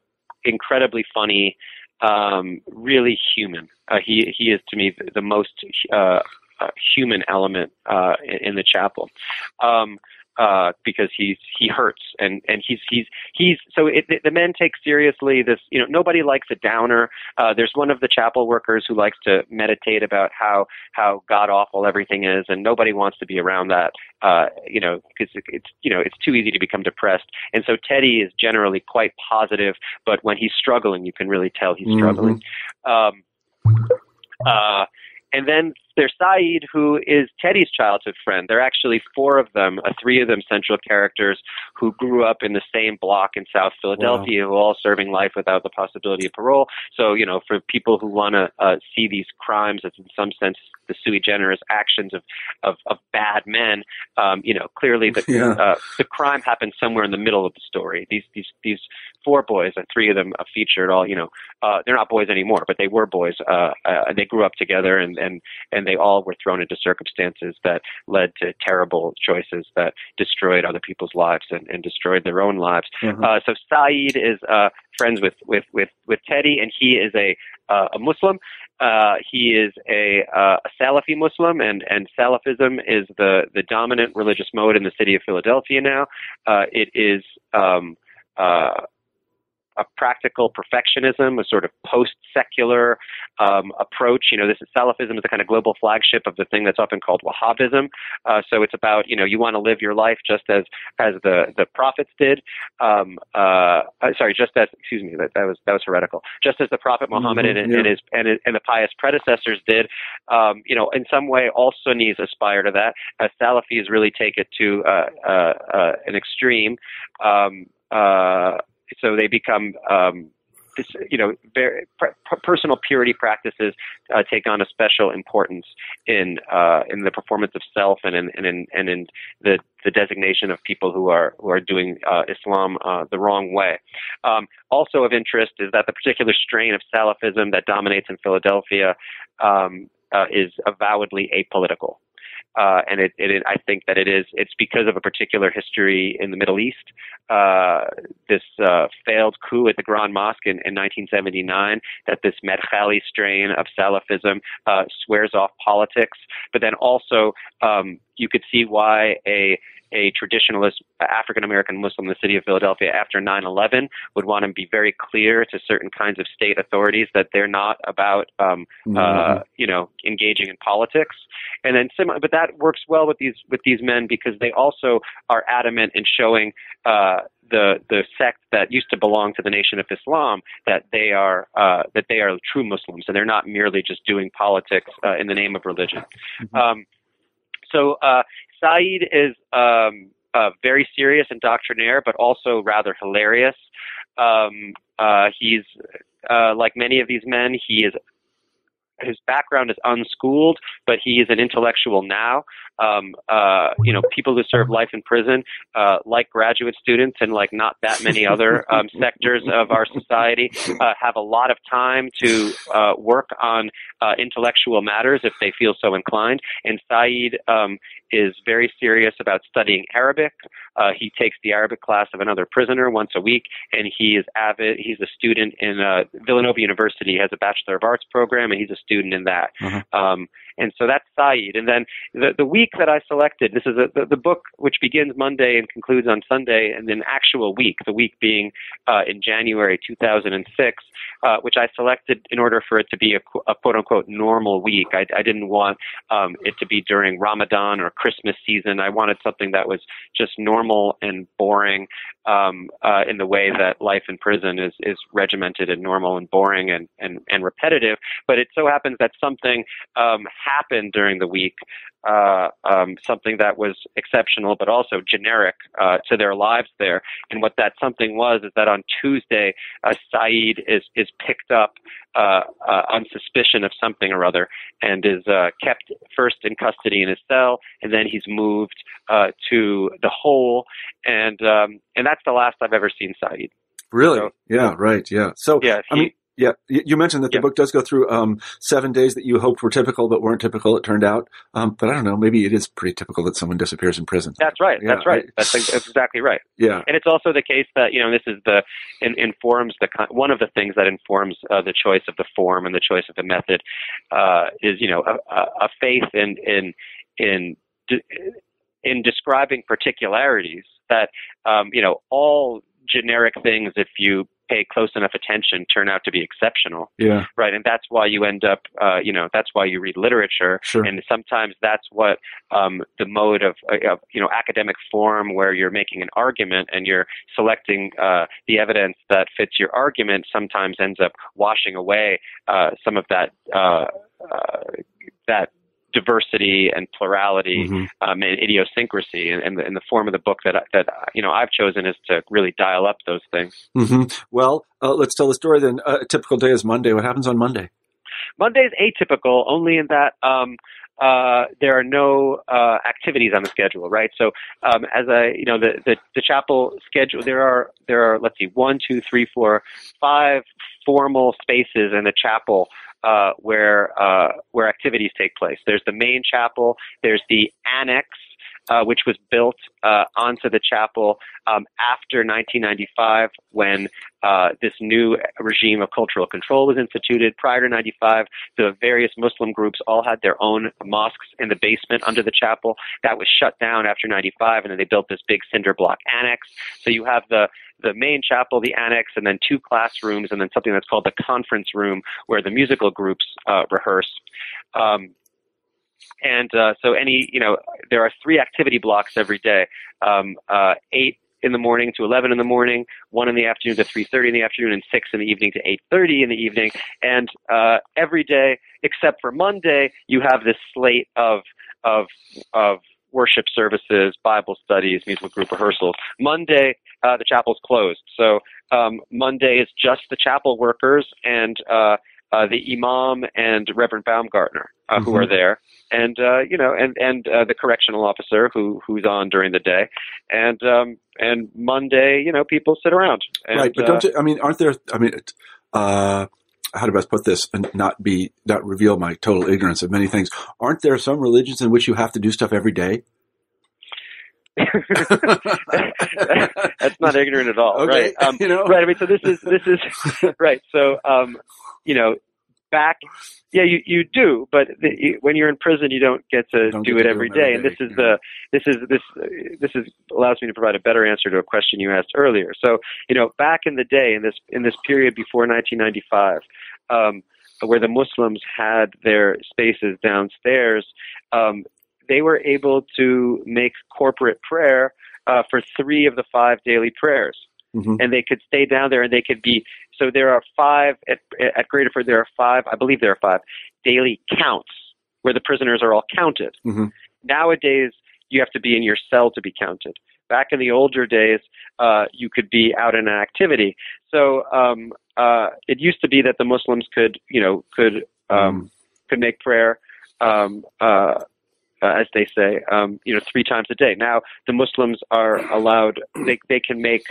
B: incredibly funny, um, really human. Uh, he he is to me the, the most uh, uh, human element uh, in, in the chapel. Um, uh, because he's he hurts and and he's he's he's so it, the men take seriously this you know nobody likes a downer. Uh, there's one of the chapel workers who likes to meditate about how how god awful everything is, and nobody wants to be around that. Uh, you know because it, it's you know it's too easy to become depressed, and so Teddy is generally quite positive, but when he's struggling, you can really tell he's struggling. Mm-hmm. Um, uh, and then there's Saeed, who is Teddy's childhood friend. There are actually four of them, uh, three of them central characters who grew up in the same block in South Philadelphia, wow. who are all serving life without the possibility of parole. So, you know, for people who want to uh, see these crimes as in some sense the sui generis actions of, of, of bad men, um, you know, clearly the, yeah. uh, the crime happens somewhere in the middle of the story. These, these, these four boys, and three of them are featured all, you know, uh, they're not boys anymore, but they were boys. Uh, uh, they grew up together and, and, and they all were thrown into circumstances that led to terrible choices that destroyed other people's lives and, and destroyed their own lives. Mm-hmm. Uh, so Saeed is uh, friends with, with, with, with Teddy, and he is a, uh, a Muslim. Uh, he is a, uh, a Salafi Muslim, and, and Salafism is the, the dominant religious mode in the city of Philadelphia now. Uh, it is um, uh, a practical perfectionism, a sort of post-secular um, approach. You know, this is Salafism is the kind of global flagship of the thing that's often called Wahhabism. Uh, so it's about you know you want to live your life just as as the the prophets did. Um, uh, uh, sorry, just as excuse me, that, that was that was heretical. Just as the Prophet Muhammad mm-hmm, and, yeah. and, his and, and the pious predecessors did. Um, you know, in some way, all Sunnis aspire to that. As Salafis really take it to uh, uh, an extreme. Um, uh, so they become um, you know, very, personal purity practices uh, take on a special importance in uh, in the performance of self and in and in and in the the designation of people who are who are doing uh, Islam uh, the wrong way. Um, also of interest is that the particular strain of Salafism that dominates in Philadelphia um, uh, is avowedly apolitical. Uh, and it, it, I think that it is. It's because of a particular history in the Middle East. Uh, this uh, failed coup at the Grand Mosque in, in 1979. That this Madkhali strain of Salafism uh, swears off politics, but then also um, you could see why a a traditionalist African American Muslim in the city of Philadelphia after 9 11 would want to be very clear to certain kinds of state authorities that they're not about, um, mm-hmm. uh, you know, engaging in politics. And then, sim- but that works well with these with these men because they also are adamant in showing uh, the the sect that used to belong to the Nation of Islam that they are uh, that they are true Muslims and they're not merely just doing politics uh, in the name of religion. Mm-hmm. Um, so uh, Saeed is um, uh, very serious and doctrinaire, but also rather hilarious. Um, uh, he's uh, like many of these men. He is his background is unschooled, but he is an intellectual now. Um, uh, you know, people who serve life in prison, uh, like graduate students and like not that many other um, sectors of our society, uh, have a lot of time to uh, work on uh, intellectual matters if they feel so inclined. And Saeed um, is very serious about studying Arabic. Uh, he takes the Arabic class of another prisoner once a week, and he is avid. He's a student in uh, Villanova University. He has a Bachelor of Arts program, and he's a student in that. Uh-huh. Um, and so that's Saeed. And then the, the week that I selected, this is a, the, the book which begins Monday and concludes on Sunday, and then actual week, the week being uh, in January 2006, uh, which I selected in order for it to be a, a quote unquote normal week. I, I didn't want um, it to be during Ramadan or Christmas season. I wanted something that was just normal and boring um, uh, in the way that life in prison is, is regimented and normal and boring and, and, and repetitive. But it so happens that something um, happened during the week, uh, um, something that was exceptional but also generic uh, to their lives there. And what that something was is that on Tuesday, uh, Saeed is is picked up uh, uh, on suspicion of something or other and is uh, kept first in custody in his cell, and then he's moved uh, to the hole, and um, and that's the last I've ever seen Saeed.
A: Really? So, yeah. Right. Yeah. So
B: yeah,
A: he, I mean, yeah, you mentioned that the book does go through um, seven days that you hoped were typical but weren't typical. It turned out, um, but I don't know. Maybe it is pretty typical that someone disappears in prison.
B: That's right. Yeah, that's right. I, that's, that's, exactly right.
A: Yeah,
B: and it's also the case that you know this is the in, informs the one of the things that informs uh, the choice of the form and the choice of the method uh, is you know a, a faith in in in in describing particularities that um, you know all generic things if you pay close enough attention turn out to be exceptional.
A: Yeah.
B: Right. And that's why you end up, uh, you know, that's why you read literature.
A: Sure.
B: And sometimes that's what um, the mode of, uh, of, you know, academic form where you're making an argument and you're selecting uh, the evidence that fits your argument sometimes ends up washing away uh, some of that. Uh, uh, that diversity and plurality mm-hmm. um, and idiosyncrasy. And, and, the, and, the, form of the book that that you know I've chosen is to really dial up those things.
A: Mm-hmm. Well, uh, let's tell the story then. Uh, a typical day is Monday. What happens on Monday?
B: Monday is atypical only in that. Um, uh, there are no uh, activities on the schedule, right? So, um, as I, you know, the, the, the chapel schedule, there are there are let's see, one, two, three, four, five formal spaces in the chapel uh, where uh, where activities take place. There's the main chapel. There's the annex, uh, which was built uh, onto the chapel um, after 1995 when uh, this new regime of cultural control was instituted. Prior to 95, the various Muslim groups all had their own mosques in the basement under the chapel. That was shut down after 95, and then they built this big cinder block annex. So you have the the main chapel, the annex, and then two classrooms, and then something that's called the conference room, where the musical groups uh, rehearse. Um, and uh, so any you know there are three activity blocks every day um, uh, eight in the morning to 11 in the morning one in the afternoon to 3.30 in the afternoon and six in the evening to 8.30 in the evening and uh, every day except for monday you have this slate of of of worship services, Bible studies, musical group rehearsals. Monday, uh, the chapel's closed. So um, Monday is just the chapel workers and uh, uh, the imam and Reverend Baumgartner uh,
A: Mm-hmm.
B: who are there, and uh, you know, and and uh, the correctional officer who who's on during the day, and um, and Monday, you know, people sit around. And,
A: right, but
B: uh,
A: don't you, I mean, aren't there? I mean, uh, how to best put this and not be not reveal my total ignorance of many things? Aren't there some religions in which you have to do stuff every day?
B: That's not ignorant at all,
A: Okay,
B: right? Um,
A: you know?
B: right. I mean, so this is this is right. So, um, you know, back, yeah, you you do, but the, you, when you're in prison, you don't get to
A: Don't
B: do
A: get
B: it
A: to do
B: every day. And this is
A: yeah.
B: the this is this uh, this is allows me to provide a better answer to a question you asked earlier. So, you know, back in the day, in this in this period before 1995. Um, where the Muslims had their spaces downstairs, um, they were able to make corporate prayer uh, for three of the five daily prayers,
A: Mhm.
B: and they could stay down there and they could be. So there are five at at Graterford. There are five, I believe there are five daily counts where the prisoners are all counted.
A: Mhm.
B: Nowadays, you have to be in your cell to be counted. Back in the older days, uh, you could be out in an activity. So um, uh, it used to be that the Muslims could, you know, could um, could make prayer, um, uh, uh, as they say, um, you know, three times a day. Now the Muslims are allowed; they they can make.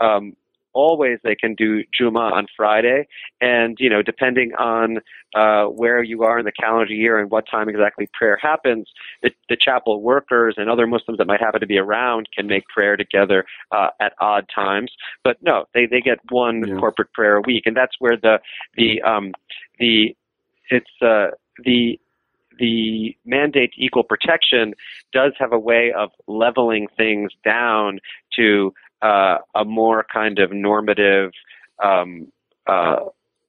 B: Um, Always, they can do Juma on Friday, and you know, depending on uh, where you are in the calendar year and what time exactly prayer happens, the, the chapel workers and other Muslims that might happen to be around can make prayer together uh, at odd times. But no, they they get one
A: Yeah.
B: corporate prayer a week, and that's where the the um, the it's uh, the the mandate equal protection does have a way of leveling things down to uh, a more kind of normative um, uh,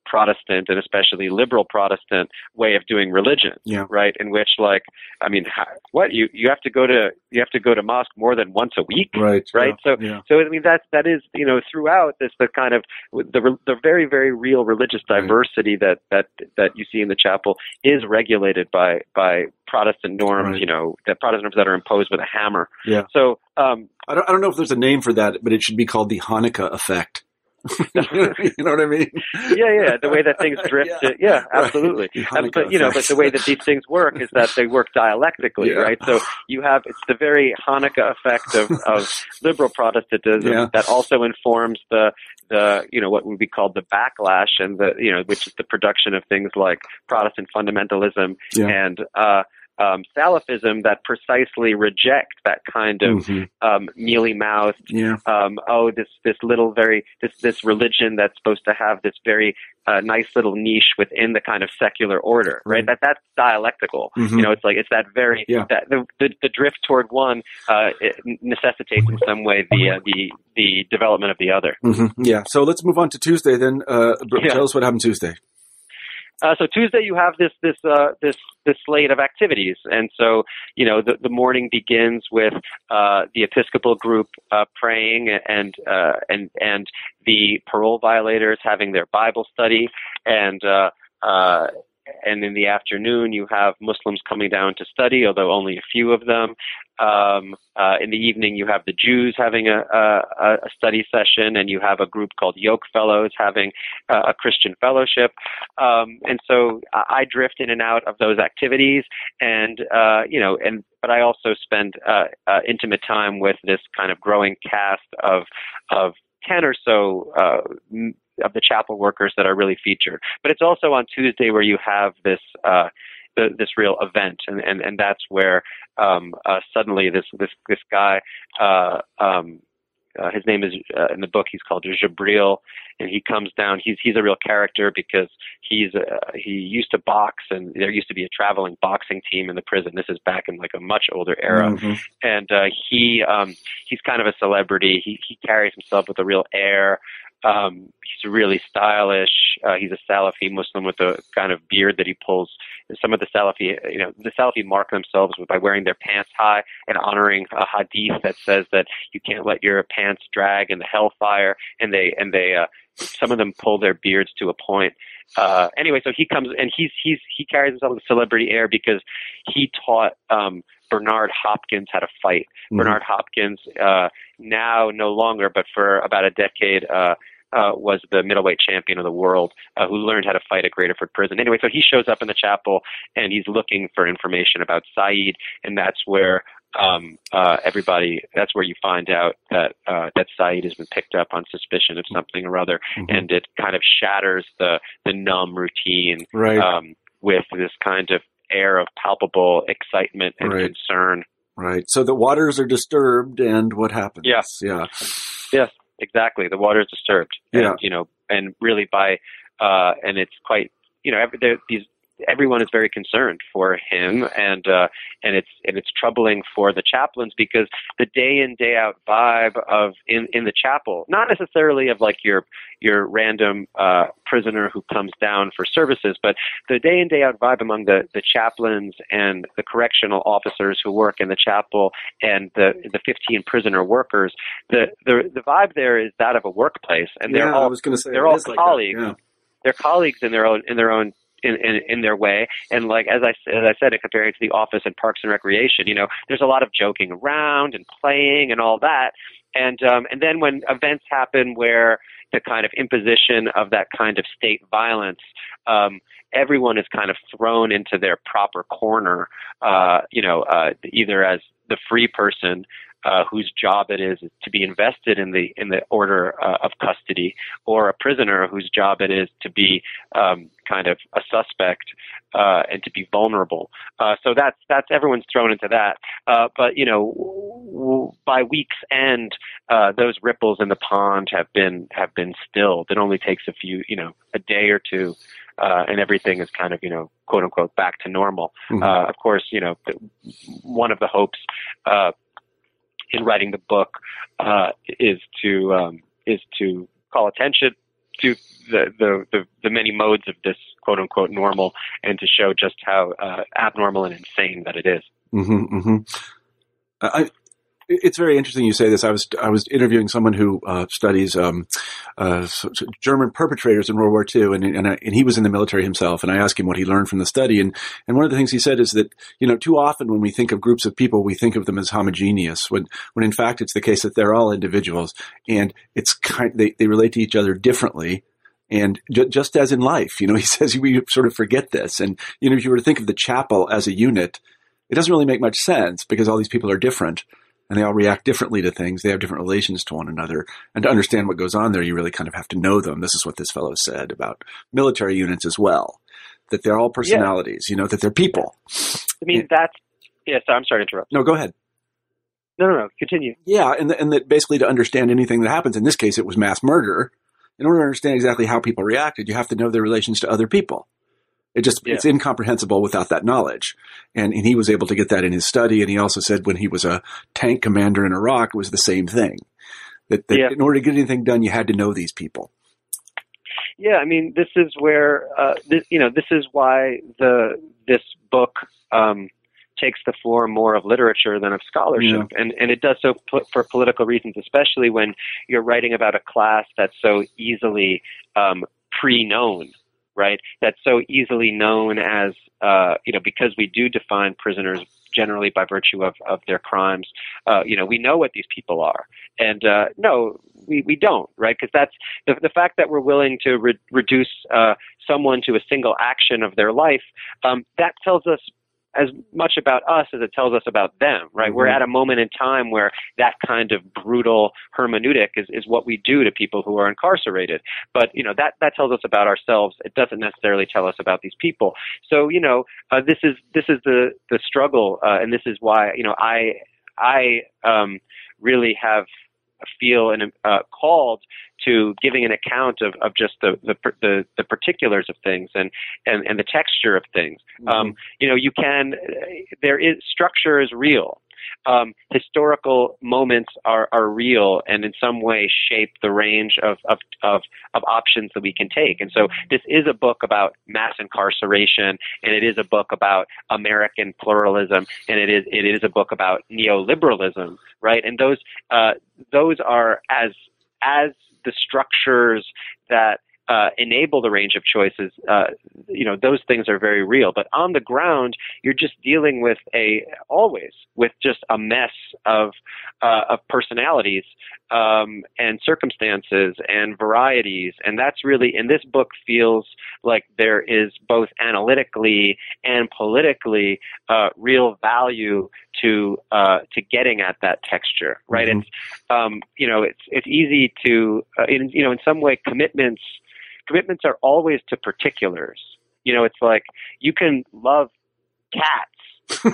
B: Protestant and especially liberal Protestant way of doing religion,
A: Yeah.
B: right? In which, like, I mean, how, what you you have to go to you have to go to mosque more than once a week,
A: Right.
B: right?
A: Yeah.
B: So,
A: yeah.
B: so I mean that that is you know throughout this the kind of the the very very real religious
A: Right.
B: diversity that that that you see in the chapel is regulated by by Protestant norms,
A: Right.
B: you know, that Protestant norms that are imposed with a hammer.
A: Yeah.
B: So um,
A: I don't, I don't know if there's a name for that, but it should be called the Hanukkah effect. you know what I mean?
B: yeah, yeah, the way that things drift,
A: Yeah.
B: to, yeah, absolutely. Um, but you know, but the way that these things work is that they work dialectically,
A: Yeah.
B: right? So you have it's the very Hanukkah effect of, of liberal Protestantism
A: Yeah.
B: that also informs the the you know what would be called the backlash and the you know which is the production of things like Protestant fundamentalism and uh, um, Salafism that precisely reject that kind of
A: Mhm.
B: um, mealy mouthed
A: Yeah.
B: um, oh, this this little very this this religion that's supposed to have this very uh, nice little niche within the kind of secular order, right? That that's dialectical.
A: Mhm.
B: You know, it's like it's that very
A: Yeah.
B: that the, the the drift toward one uh, it necessitates in some way the uh, the the development of the other.
A: Mhm. Yeah. So let's move on to Tuesday then. Uh,
B: Yeah.
A: Tell us what happened Tuesday.
B: Uh, so Tuesday you have this this uh, this this slate of activities, and so you know the the morning begins with uh, the Episcopal group uh, praying and uh, and and the parole violators having their Bible study, and uh, uh, and in the afternoon you have Muslims coming down to study, although only a few of them. Um, uh, in the evening, you have the Jews having a, a, a study session, and you have a group called Yoke Fellows having uh, a Christian fellowship. Um, and so I, drift in and out of those activities, and uh, you know, and but I also spend uh, uh, intimate time with this kind of growing cast of of ten or so. Uh, of the chapel workers that are really featured, but it's also on Tuesday where you have this uh, the, this real event, and, and, and that's where um, uh, suddenly this this this guy, uh, um, uh, his name is uh, in the book. He's called Jabril, and he comes down. He's he's a real character because he's uh, he used to box, and there used to be a traveling boxing team in the prison. This is back in like a much older era,
A: Mhm.
B: and uh, he um, he's kind of a celebrity. He he carries himself with a real air. Um, he's really stylish. Uh, he's a Salafi Muslim with a kind of beard that he pulls. Some of the Salafi, you know, the Salafi mark themselves by wearing their pants high and honoring a hadith that says that you can't let your pants drag in the hellfire. And they and they uh, some of them pull their beards to a point. Uh, anyway, so he comes and he's he's he carries himself with a celebrity air because he taught um, Bernard Hopkins how to fight.
A: Mhm.
B: Bernard Hopkins, uh, now no longer, but for about a decade, uh, uh, was the middleweight champion of the world uh, who learned how to fight at Graterford Prison. Anyway, so he shows up in the chapel and he's looking for information about Saeed, and that's where um, uh, everybody. That's where you find out that uh, that Saeed has been picked up on suspicion of something or other,
A: Mhm.
B: and it kind of shatters the the numb routine
A: right.
B: um, with this kind of air of palpable excitement and
A: Right.
B: concern.
A: Right. So the waters are disturbed, and what happens?
B: Yeah.
A: Yeah.
B: Yes, exactly. The water is disturbed.
A: Yeah.
B: And, you know, and really by, uh, and it's quite, you know, every, there- these, everyone is very concerned for him and, uh, and it's, and it's troubling for the chaplains because the day in, day out vibe of, in, in the chapel, not necessarily of like your, your random, uh, prisoner who comes down for services, but the day in, day out vibe among the, the chaplains and the correctional officers who work in the chapel and the, the 15 prisoner workers, the, the, the vibe there is that of a workplace and they're
A: yeah,
B: all
A: I was going to say
B: they're all
A: is like that.
B: colleagues.
A: Yeah.
B: they're colleagues in their own in their own in, in, in their way. And like as I as I said comparing to the office and parks and recreation. You know there's a lot of joking around and playing and all that. And um, and then when events happen where the kind of imposition of that kind of state violence um, everyone is kind of thrown into their proper corner uh, you know uh, either as the free person uh, whose job it is to be invested in the in the order uh, of custody, or a prisoner whose job it is to be um, kind of a suspect uh, and to be vulnerable. Uh, so that's that's everyone's thrown into that. Uh, but you know, w- by week's end, uh, those ripples in the pond have been have been stilled. It only takes a few, you know, a day or two. Uh, and everything is kind of, you know, quote unquote, back to normal.
A: Mhm.
B: Uh, of course, you know, one of the hopes uh, in writing the book uh, is to um, is to call attention to the, the, the, the many modes of this quote unquote normal and to show just how uh, abnormal and insane that it is.
A: Mm-hmm, mm-hmm. I, it's very interesting you say this. I was I was interviewing someone who uh, studies um, uh, German perpetrators in World War II, and and, I, and he was in the military himself. And I asked him what he learned from the study, and and one of the things he said is that you know too often when we think of groups of people, we think of them as homogeneous, when when in fact it's the case that they're all individuals, and it's kind they they relate to each other differently. And ju- just as in life, you know, he says we sort of forget this. And, you know, if you were to think of the chapel as a unit, it doesn't really make much sense because all these people are different and they all react differently to things. They have different relations to one another. And to understand what goes on there, you really kind of have to know them. This is what this fellow said about military units as well, that they're all personalities, you know, that they're people.
B: I mean, that's yes. I'm sorry to interrupt.
A: No, go ahead.
B: No, no, no. Continue.
A: Yeah, and and that basically to understand anything that happens, in this case, it was mass murder. In order to understand exactly how people reacted, you have to know their relations to other people. It just
B: Yeah.
A: it's incomprehensible without that knowledge. And and he was able to get that in his study. And he also said when he was a tank commander in Iraq, it was the same thing. That, that
B: Yeah.
A: in order to get anything done, you had to know these people.
B: Yeah, I mean, this is where uh, this, you know this is why the this book um, takes the form more of literature than of scholarship, and and it does so po- for political reasons, especially when you're writing about a class that's so easily um, pre-known, right? That's so easily known as uh, you know because we do define prisoners generally by virtue of, of their crimes. Uh, you know, we know what these people are, and uh, no, we, we don't, right? Because that's the, the fact that we're willing to re- reduce uh, someone to a single action of their life, um, that tells us as much about us as it tells us about them, right? We're
A: Mhm.
B: at a moment in time where that kind of brutal hermeneutic is, is what we do to people who are incarcerated. But, you know, that, that tells us about ourselves. It doesn't necessarily tell us about these people. So, you know, uh, this is, this is the, the struggle, uh, and this is why, you know, I, I, um, really have feel and uh, called to giving an account of, of just the, the the the particulars of things and, and, and the texture of things. Um, you know, you can there is structure is real. Um, historical moments are, are real and in some way shape the range of, of, of, of options that we can take. And so this is a book about mass incarceration and it is a book about American pluralism and it is, it is a book about neoliberalism, right? And those, uh, those are as, as the structures that uh, enable the range of choices, uh, you know, those things are very real. But on the ground, you're just dealing with a always with just a mess of uh, of personalities um, and circumstances and varieties, and that's really in this book feels like there is both analytically and politically uh, real value to uh, to getting at that texture, right? Mm-hmm. It's um, you know it's it's easy to uh, in you know in some way commitments commitments are always to particulars. You know, it's like you can love cats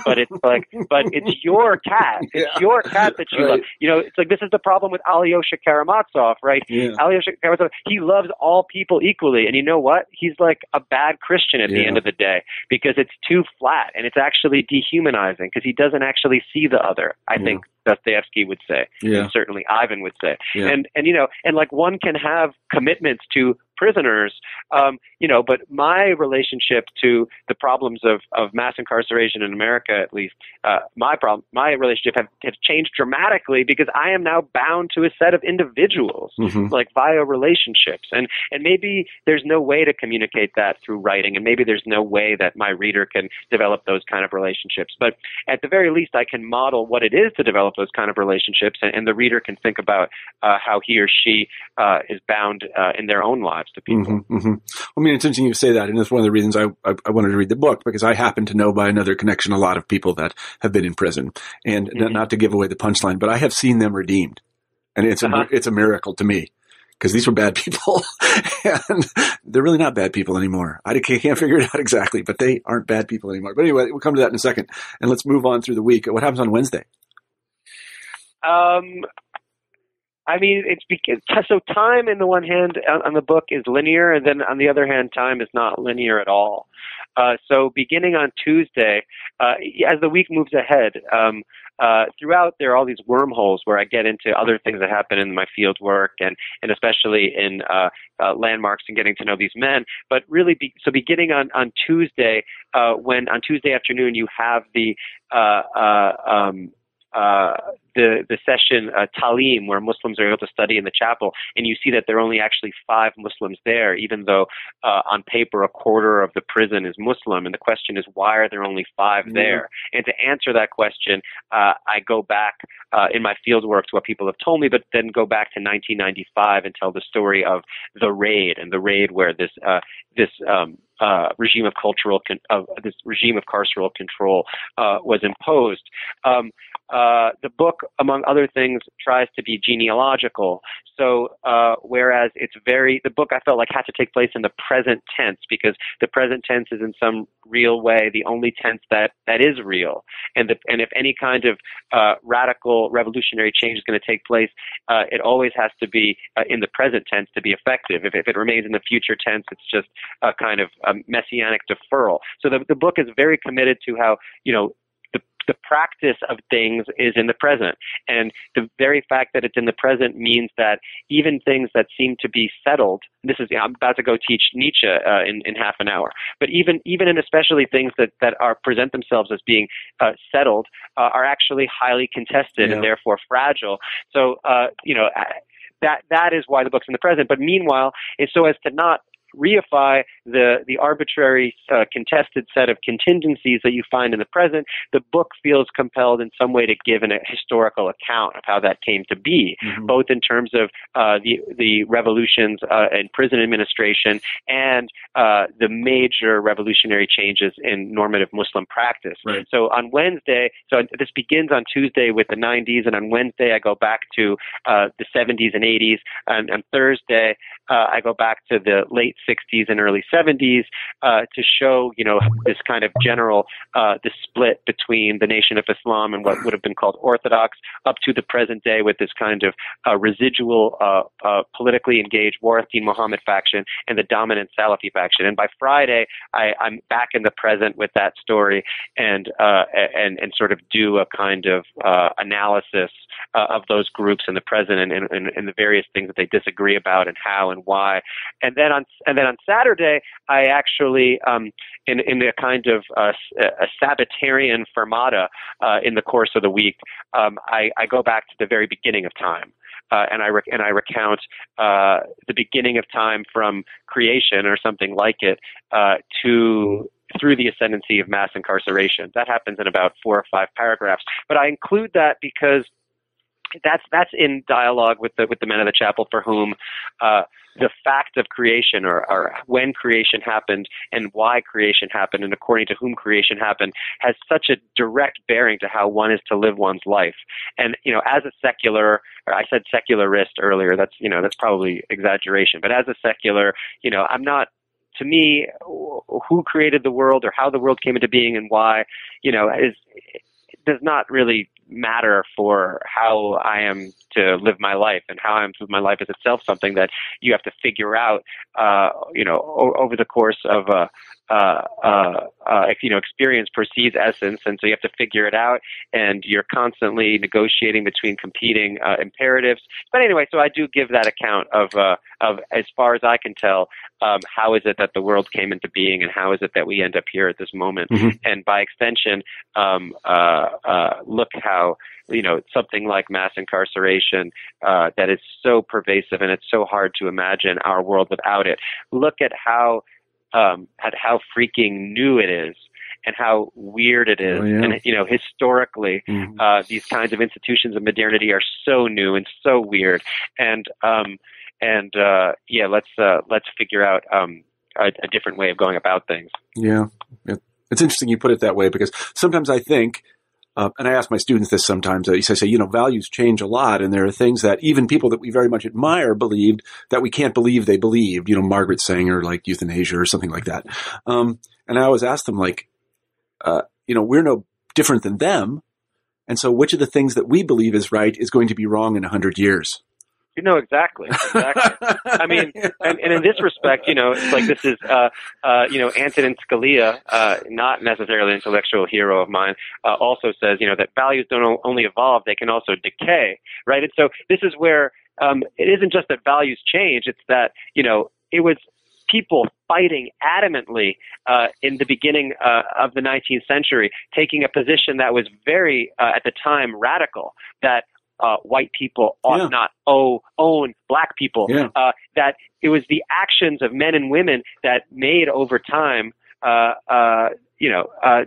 B: but it's like, but it's your cat. It's yeah. your cat that you right. love. You know, it's like this is the problem with Alyosha Karamazov, right? Yeah. Alyosha Karamazov, he loves all people equally, and you know what? He's like a bad Christian at yeah. the end of the day because it's too flat and it's actually dehumanizing because he doesn't actually see the other. I yeah. think Dostoevsky would say, yeah. and certainly Ivan would say, and and you know, and like one can have commitments to prisoners, um, you know, but my relationship to the problems of, of mass incarceration in America, at least, uh, my problem, my relationship have, have changed dramatically because I am now bound to a set of individuals, mm-hmm. like via relationships, and and maybe there's no way to communicate that through writing, and maybe there's no way that my reader can develop those kind of relationships, but at the very least, I can model what it is to develop those kind of relationships, and, and the reader can think about uh, how he or she uh, is bound uh, in their own lives to people.
A: Mm-hmm, mm-hmm. I mean, it's interesting you say that, and it's one of the reasons I, I, I, wanted to read the book because I happen to know by another connection a lot of people that have been in prison, and mm-hmm. not to give away the punchline, but I have seen them redeemed, and it's uh-huh. a it's a miracle to me because these were bad people and they're really not bad people anymore. I can't figure it out exactly, but they aren't bad people anymore. But anyway, we'll come to that in a second and let's move on through the week. What happens on Wednesday?
B: Um, I mean, it's because so time in the one hand on the book is linear, and then on the other hand, time is not linear at all. Uh, so beginning on Tuesday, uh, as the week moves ahead, um, uh, throughout there are all these wormholes where I get into other things that happen in my field work and and especially in uh, uh, landmarks and getting to know these men. But really, be, so beginning on on Tuesday, uh, when on Tuesday afternoon you have the uh, uh, um, uh, the the session uh, Talim, where Muslims are able to study in the chapel, and you see that there are only actually five Muslims there, even though uh, on paper a quarter of the prison is Muslim. And the question is, why are there only 5 mm-hmm. there? And to answer that question, uh, I go back uh, in my field work to what people have told me, but then go back to 1995 and tell the story of the raid and the raid where this uh, this um, uh, regime of cultural con- of this regime of carceral control uh, was imposed. Um, uh, the book, among other things, tries to be genealogical. So, uh, whereas it's very, the book I felt like had to take place in the present tense because the present tense is in some real way the only tense that, that is real. And, the, and if any kind of uh, radical revolutionary change is going to take place, uh, it always has to be uh, in the present tense to be effective. If, if it remains in the future tense, it's just a kind of a messianic deferral. So the, the book is very committed to how, you know, the practice of things is in the present. And the very fact that it's in the present means that even things that seem to be settled, this is, I'm about to go teach Nietzsche uh, in, in half an hour, but even, even in especially things that, that are present themselves as being uh, settled uh, are actually highly contested yeah. and therefore fragile. So, uh, you know, that, that is why the book's in the present. But meanwhile, it's so as to not reify the, the arbitrary uh, contested set of contingencies that you find in the present, the book feels compelled in some way to give an, a historical account of how that came to be, mm-hmm. both in terms of uh, the, the revolutions uh, in prison administration and uh, the major revolutionary changes in normative Muslim practice. Right. So on Wednesday, so this begins on Tuesday with the 90s, and on Wednesday I go back to uh, the 70s and 80s, and on Thursday uh, I go back to the late 60s and early 70s uh, to show, you know, this kind of general uh, the split between the Nation of Islam and what would have been called Orthodox, up to the present day with this kind of uh, residual uh, uh, politically engaged Warith Deen Muhammad faction and the dominant Salafi faction. And by Friday, I, I'm back in the present with that story and and and sort of do a kind of analysis of those groups and the present and, and, and the various things that they disagree about and how and why. And then on and then on Saturday, I actually, um, in in a kind of uh, a Sabbatarian fermata uh, in the course of the week, um, I, I go back to the very beginning of time. uh, and I rec- and I recount uh, the beginning of time from creation or something like it uh, to through the ascendancy of mass incarceration. That happens in about four or five paragraphs. But I include that because that's that's in dialogue with the with the men of the chapel for whom uh, the fact of creation or, or when creation happened and why creation happened and according to whom creation happened has such a direct bearing to how one is to live one's life. And you know, as a secular, I said secularist earlier. That's you know that's probably exaggeration, but as a secular, you know, I'm not to me, who created the world or how the world came into being and why, you know, is does not really matter for how I am to live my life and how I am to live my life is itself something that you have to figure out, uh, you know, o- over the course of a, uh, uh, uh, you know, experience precedes essence, and so you have to figure it out, and you're constantly negotiating between competing uh, imperatives. But anyway, so I do give that account of, uh, of as far as I can tell, um, how is it that the world came into being, and how is it that we end up here at this moment,
A: Mhm.
B: and by extension, um, uh, uh, look how you know something like mass incarceration uh, that is so pervasive and it's so hard to imagine our world without it. Look at how um, at how freaking new it is and how weird it is.
A: Oh, yeah.
B: And you know, historically,
A: Mhm.
B: uh, these kinds of institutions of modernity are so new and so weird. And um, and uh, yeah, let's uh, let's figure out um, a, a different way of going about things.
A: Yeah. It's interesting you put it that way because sometimes I think, uh, and I ask my students this sometimes, I say, you know, values change a lot and there are things that even people that we very much admire believed that we can't believe they believed, you know, Margaret Sanger, like euthanasia or something like that. Um, and I always ask them like, uh, you know, we're no different than them. And so which of the things that we believe is right is going to be wrong in a hundred years?
B: You know exactly, exactly. I mean, and, and in this respect, you know, it's like this is, uh, uh, you know, Antonin Scalia, uh, not necessarily an intellectual hero of mine, uh, also says, you know, that values don't only evolve, they can also decay, right? And so this is where um, it isn't just that values change, it's that, you know, it was people fighting adamantly uh, in the beginning uh, of the 19th century, taking a position that was very, uh, at the time, radical, that uh, white people ought
A: Yeah.
B: not owe, own black people.
A: Yeah.
B: Uh, that it was the actions of men and women that made over time, uh, uh, you know, uh,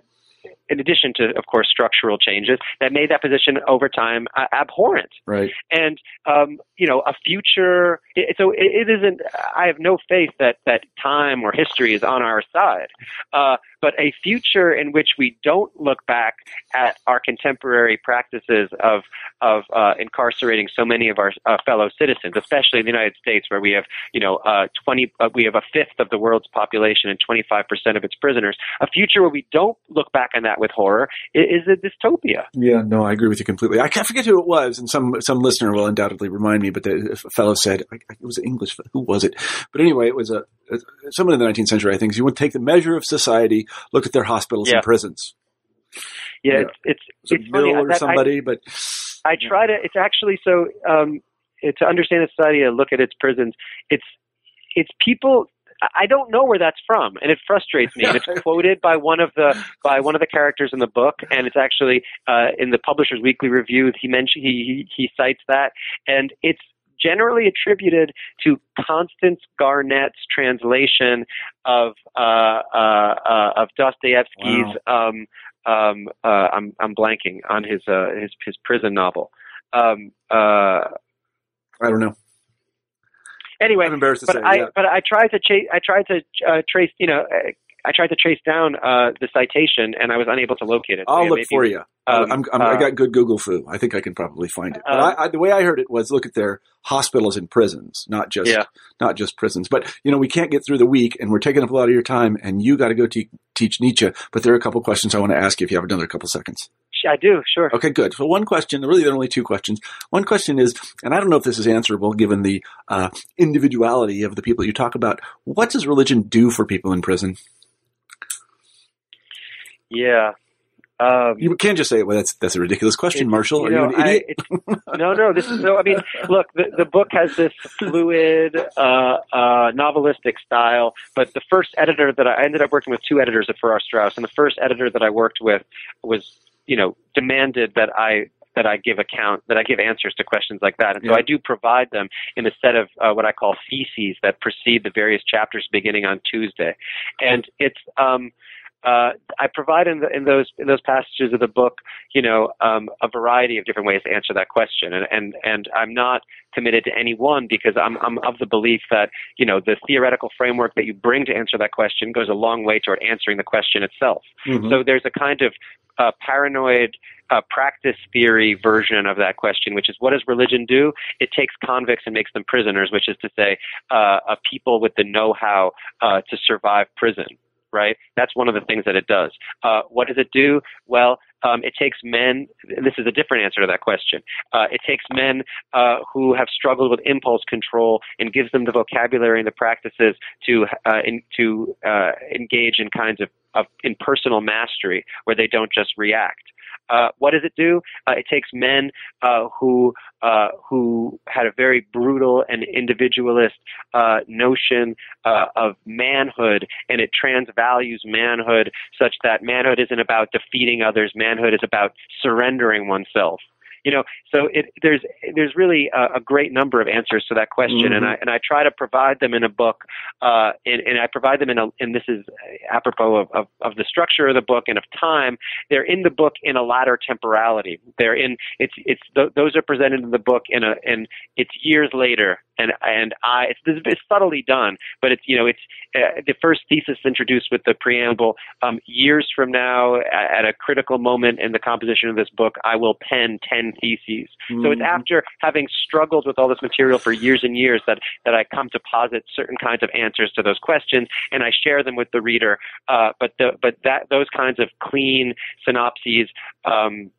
B: in addition to, of course, structural changes, that made that position over time uh, abhorrent
A: right.
B: and um, you know a future. It, so it, it isn't. I have no faith that that time or history is on our side, uh, but a future in which we don't look back at our contemporary practices of of uh, incarcerating so many of our uh, fellow citizens, especially in the United States, where we have you know uh, twenty, uh, we have a fifth of the world's population and twenty five percent of its prisoners. A future where we don't look back on that with horror is a dystopia.
A: Yeah, no, I agree with you completely. I can't forget who it was, and some some listener will undoubtedly remind me. But the a fellow said it was English. Who was it? But anyway, it was a, a someone in the 19th century. I think is you would take the measure of society, look at their hospitals
B: Yeah.
A: and prisons.
B: Yeah, it's it's, it's
A: Mill or
B: that I-
A: somebody? but
B: I try to. It's actually so um, to understand a society and look at its prisons. It's it's people. I- don't know where that's from, and it frustrates me. And it's quoted by one of the by one of the characters in the book, and it's actually uh, in the Publisher's Weekly Review. He mentioned he he, he cites that, and it's generally attributed to Constance Garnett's translation of uh, uh, uh, of Dostoevsky's. Um, um, uh, I'm I'm blanking on his uh, his his prison novel. Um, uh,
A: I don't know.
B: Anyway,
A: I'm embarrassed to
B: but
A: say.
B: I
A: yeah.
B: but I tried to chase I tried to uh, trace you know uh, I tried to trace down uh, the citation and I was unable to locate it.
A: I'll
B: yeah,
A: look
B: maybe-
A: for you.
B: um,
A: I'm, I'm, I
B: uh,
A: got good Google foo. I think I can probably find it. But
B: Um,
A: I, I, the way I heard it was look at their hospitals and prisons, not just
B: Yeah.
A: not just prisons. But you know, we can't get through the week, and we're taking up a lot of your time. And you got to go te- teach Nietzsche. But there are a couple questions I want to ask you if you have another couple seconds.
B: I do sure.
A: Okay, good. So one question, really there are only two questions. One question is, and I don't know if this is answerable given the uh, individuality of the people you talk about. What does religion do for people in prison?
B: Yeah. Um,
A: You can't just say, "Well, that's that's a ridiculous question,
B: It's-
A: Marshall."
B: you
A: Are
B: know,
A: you an
B: I-
A: idiot?
B: it's- no, no. This is so. I mean, look, the, the book has this fluid, uh, uh, novelistic style. But the first editor that I, I ended up working with two editors at Farrar Straus, and the first editor that I worked with was, you know, demanded that I that I give account that I give answers to questions like that. And so
A: Yeah.
B: I do provide them in a set of uh, what I call theses that precede the various chapters beginning on Tuesday, and it's. Um, uh, I provide in, the, in those in those passages of the book, you know, um, a variety of different ways to answer that question, and and and I'm not committed to any one because I'm I'm of the belief that you know the theoretical framework that you bring to answer that question goes a long way toward answering the question itself.
A: Mhm.
B: So there's a kind of uh, paranoid uh, practice theory version of that question, which is what does religion do? It takes convicts and makes them prisoners, which is to say, uh, a people with the know-how uh, to survive prison. Right? That's one of the things that it does. Uh, what does it do? Well, um, it takes men. This is a different answer to that question. Uh, it takes men uh, who have struggled with impulse control and gives them the vocabulary and the practices to uh, in, to uh, engage in kinds of, of in personal mastery where they don't just react. Uh, what does it do? Uh, it takes men uh, who uh, who had a very brutal and individualist uh, notion uh, of manhood, and it transvalues manhood such that manhood isn't about defeating others. Manhood is about surrendering oneself. You know, so it, there's there's really a, a great number of answers to that question, and
A: Mhm.
B: I and I try to provide them in a book, uh, and, and I provide them in a and this is apropos of, of, of the structure of the book and of time. They're in the book in a latter temporality. They're in it's it's th- those are presented in the book in a and it's years later, and and I it's, it's subtly done, but it's you know it's uh, the first thesis introduced with the preamble. Um, years from now, at, at a critical moment in the composition of this book, I will pen ten theses. So it's
A: Mhm.
B: after having struggled with all this material for years and years that that I come to posit certain kinds of answers to those questions, and I share them with the reader. Uh, but the, but that those kinds of clean synopses. Um,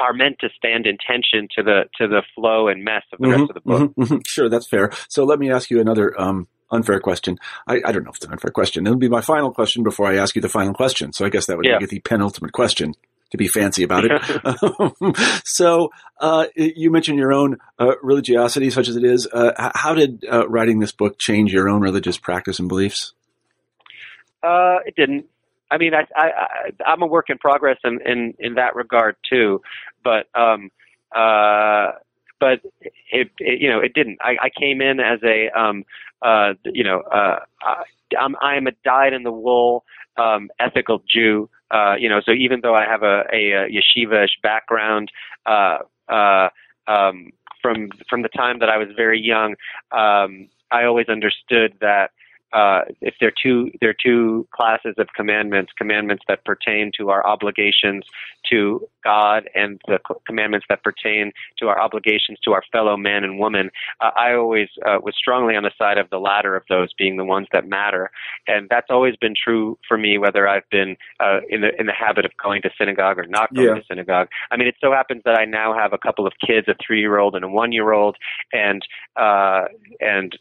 B: are meant to stand in tension to the to the flow and mess of the rest
A: Mhm,
B: of the book.
A: mhm, mhm. Sure, that's fair. So let me ask you another um, unfair question. I, I don't know if it's an unfair question. It'll be my final question before I ask you the final question. So I guess that would
B: Yeah.
A: make it the penultimate question to be fancy about it. so uh, you mentioned your own uh, religiosity, such as it is. Uh, how did uh, writing this book change your own religious practice and beliefs?
B: Uh, it didn't. I mean, I, I, I I'm a work in progress in in, in that regard too, but um, uh, but it, it you know it didn't. I, I came in as a um, uh, you know uh, I, I'm I am a dyed in the wool um, ethical Jew. Uh, you know, so even though I have a, a, a yeshiva-ish background, uh, uh, um, from from the time that I was very young, um, I always understood that uh, if there are two there are two classes of commandments, commandments that pertain to our obligations to God and the commandments that pertain to our obligations to our fellow man and woman. Uh, I always uh, was strongly on the side of the latter of those being the ones that matter, and that's always been true for me, whether I've been uh, in the in the habit of going to synagogue or not going
A: Yeah.
B: to synagogue. I mean, it so happens that I now have a couple of kids, a three year old and a one year old, and uh, and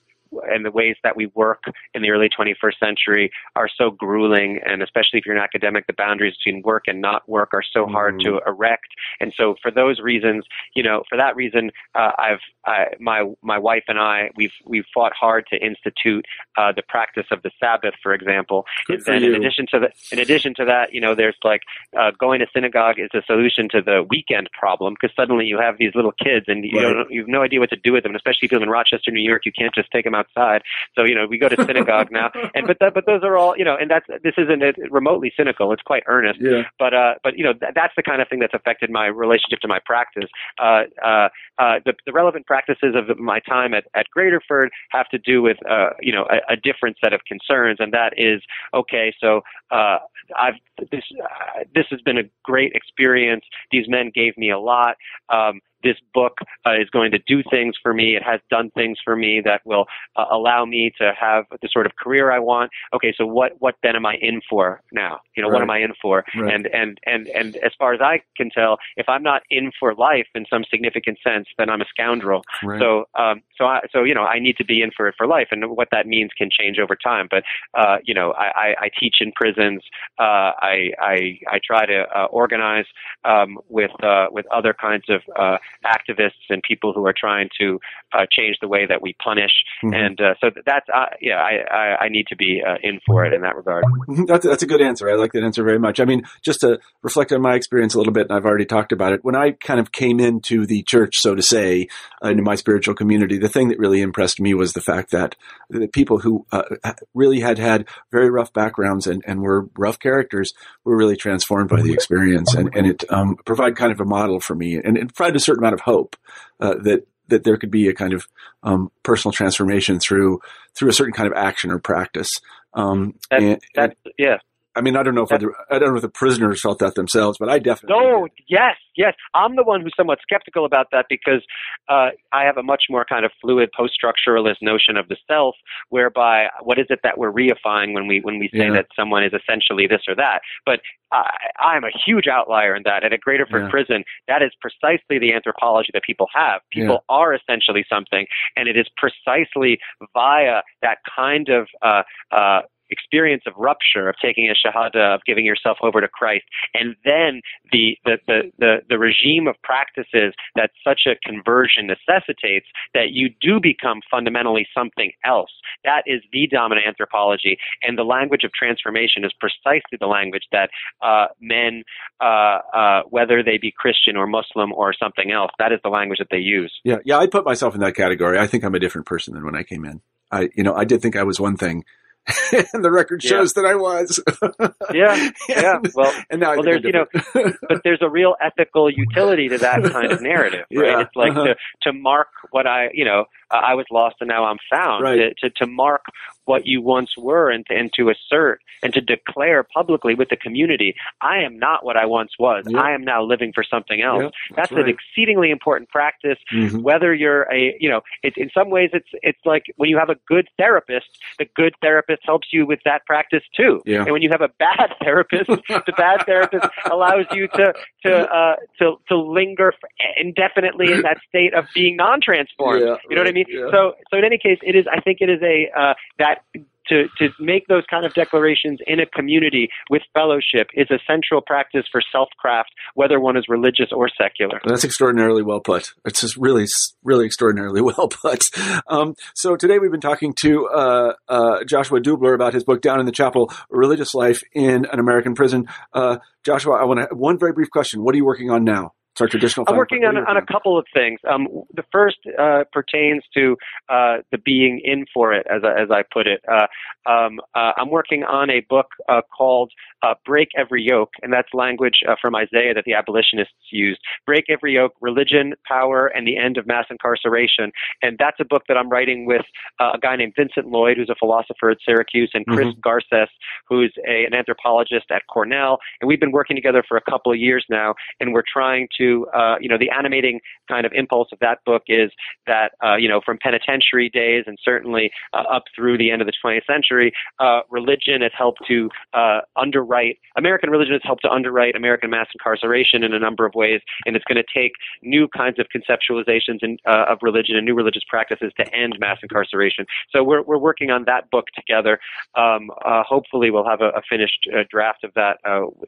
B: and the ways that we work in the early 21st century are so grueling, and especially if you're an academic, the boundaries between work and not work are so hard to erect. And so, for those reasons, you know, for that reason, uh, I've I, my my wife and I we've we've fought hard to institute uh, the practice of the Sabbath, for example.
A: Good
B: and then in addition to the in addition to that, you know, there's like uh, going to synagogue is a solution to the weekend problem because suddenly you have these little kids and you
A: Right.
B: don't you have no idea what to do with them. And especially if you live in Rochester, New York, you can't just take them outside. So you know, we go to synagogue now, and but that, but those are all you know, and that's this isn't remotely cynical. It's quite earnest
A: Yeah.
B: but uh, but you know th- that's the kind of thing that's affected my relationship to my practice. Uh, uh, uh, the, the relevant practices of my time at, at Graterford have to do with uh, you know a, a different set of concerns, and that is okay. So uh, I've this uh, this has been a great experience. These men gave me a lot. Um, this book uh, is going to do things for me. It has done things for me that will uh, allow me to have the sort of career I want. Okay, so what what then am I in for now? You know, what am I in for?
A: Right.
B: And and and and as far as I can tell, if I'm not in for life in some significant sense, then I'm a scoundrel.
A: Right.
B: So um so I so you know I need to be in for it for life, and what that means can change over time. But uh you know I I, I teach in prisons. Uh, I I I try to uh, organize um, with uh, with other kinds of uh, activists and people who are trying to uh, change the way that we punish.
A: Mhm.
B: And uh, so that's uh, yeah, I, I I need to be uh, in for it in that regard.
A: Mhm. That's, that's a good answer. I like that answer very much. I mean, just to reflect on my experience a little bit, and I've already talked about it. When I kind of came into the church, so to say, uh, into my spiritual community, the thing that really impressed me was the fact that the people who uh, really had had very rough backgrounds and, and were rough characters were really transformed by the experience, and, and it um, provided kind of a model for me, and it provided a certain amount of hope uh, that that there could be a kind of um, personal transformation through through a certain kind of action or practice. Um,
B: That-
A: and,
B: That's yeah.
A: I mean, I don't know if other, I don't know if the prisoners felt that themselves, but I definitely.
B: No,
A: did.
B: yes, yes. I'm the one who's somewhat skeptical about that because uh, I have a much more kind of fluid post-structuralist notion of the self, whereby what is it that we're reifying when we when we say
A: Yeah.
B: that someone is essentially this or that? But I, I'm a huge outlier in that. And at a Graterford
A: Yeah.
B: prison, that is precisely the anthropology that people have. People are essentially something, and it is precisely via that kind of uh, uh, experience of rupture, of taking a shahada, of giving yourself over to Christ, and then the, the, the, the, the regime of practices that such a conversion necessitates that you do become fundamentally something else. That is the dominant anthropology, and the language of transformation is precisely the language that uh, men, uh, uh, whether they be Christian or Muslim or something else, that is the language that they use.
A: Yeah, yeah, I put myself in that category. I think I'm a different person than when I came in. I, you know, I did think I was one thing, and the record
B: Yeah.
A: shows that I was.
B: Yeah, yeah. Well,
A: and now
B: well, there's you know, but there's a real ethical utility to that kind of narrative, right?
A: Yeah,
B: It's like
A: uh-huh.
B: to to mark what I, you know, uh, I was lost and now I'm found.
A: Right.
B: To, to to mark what you once were and to, and to assert and to declare publicly with the community, I am not what I once was.
A: Yeah.
B: I am now living for something else.
A: Yeah,
B: That's,
A: right.
B: an exceedingly important practice.
A: Mhm.
B: Whether you're a, you know, it, in some ways it's it's like when you have a good therapist, the good therapist helps you with that practice too.
A: Yeah.
B: And when you have a bad therapist, the bad therapist allows you to to uh, to to linger indefinitely in that state of being non-transformed.
A: Yeah,
B: you know what I
A: right,
B: mean?
A: yeah.
B: So so in any case, it is. I think it is a uh, that. To, to make those kind of declarations in a community with fellowship is a central practice for self craft, whether one is religious or secular.
A: That's extraordinarily well put. It's just really, really extraordinarily well put. Um, so today we've been talking to uh, uh, Joshua Dubler about his book "Down in the Chapel: Religious Life in an American Prison." Uh, Joshua, I want to one very brief question. What are you working on now? Traditional.
B: I'm working on,
A: What are you
B: on a couple of things. Um, the first uh, pertains to uh, the being in for it, as I, as I put it. Uh, um, uh, I'm working on a book uh, called uh, "Break Every Yoke," and that's language uh, from Isaiah that the abolitionists used. "Break Every Yoke: Religion, Power, and the End of Mass Incarceration." And that's a book that I'm writing with uh, a guy named Vincent Lloyd, who's a philosopher at Syracuse, and Chris Garces, who's a, an anthropologist at Cornell. And we've been working together for a couple of years now, and we're trying to, uh, you know, the animating kind of impulse of that book is that, uh, you know, from penitentiary days and certainly uh, up through the end of the 20th century, uh, religion has helped to uh, underwrite, American religion has helped to underwrite American mass incarceration in a number of ways, and it's going to take new kinds of conceptualizations in, uh, of religion and new religious practices to end mass incarceration. So we're, we're working on that book together. Um, hopefully, we'll have a, a finished draft of that,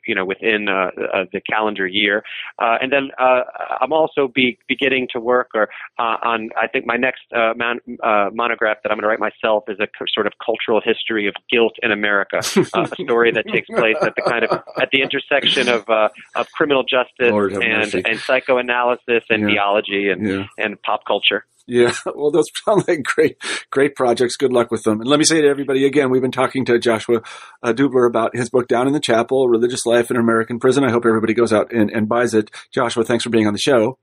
B: you know, within the calendar year. And then uh, I'm also be beginning to work or uh, on. I think my next uh, man, uh, monograph that I'm going to write myself is a c- sort of cultural history of guilt in America, uh, a story that takes place at the kind of at the intersection of uh, of criminal justice
A: Lord have mercy.
B: and and psychoanalysis and
A: Yeah.
B: theology and
A: Yeah.
B: and pop culture.
A: Yeah, well, those sound like great, great projects. Good luck with them. And let me say to everybody again, we've been talking to Joshua uh, Dubler about his book, Down in the Chapel, Religious Life in an American Prison. I hope everybody goes out and, and buys it. Joshua, thanks for being on the show.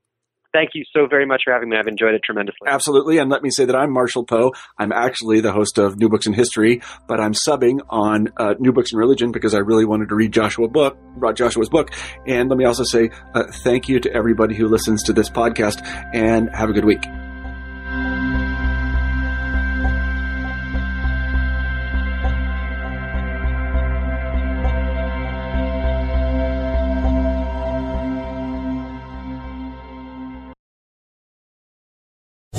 B: Thank you so very much for having me. I've enjoyed it tremendously.
A: Absolutely. And let me say that I'm Marshall Poe. I'm actually the host of New Books in History, but I'm subbing on uh, New Books in Religion because I really wanted to read Joshua book, brought Joshua's book. And let me also say uh, thank you to everybody who listens to this podcast and have a good week.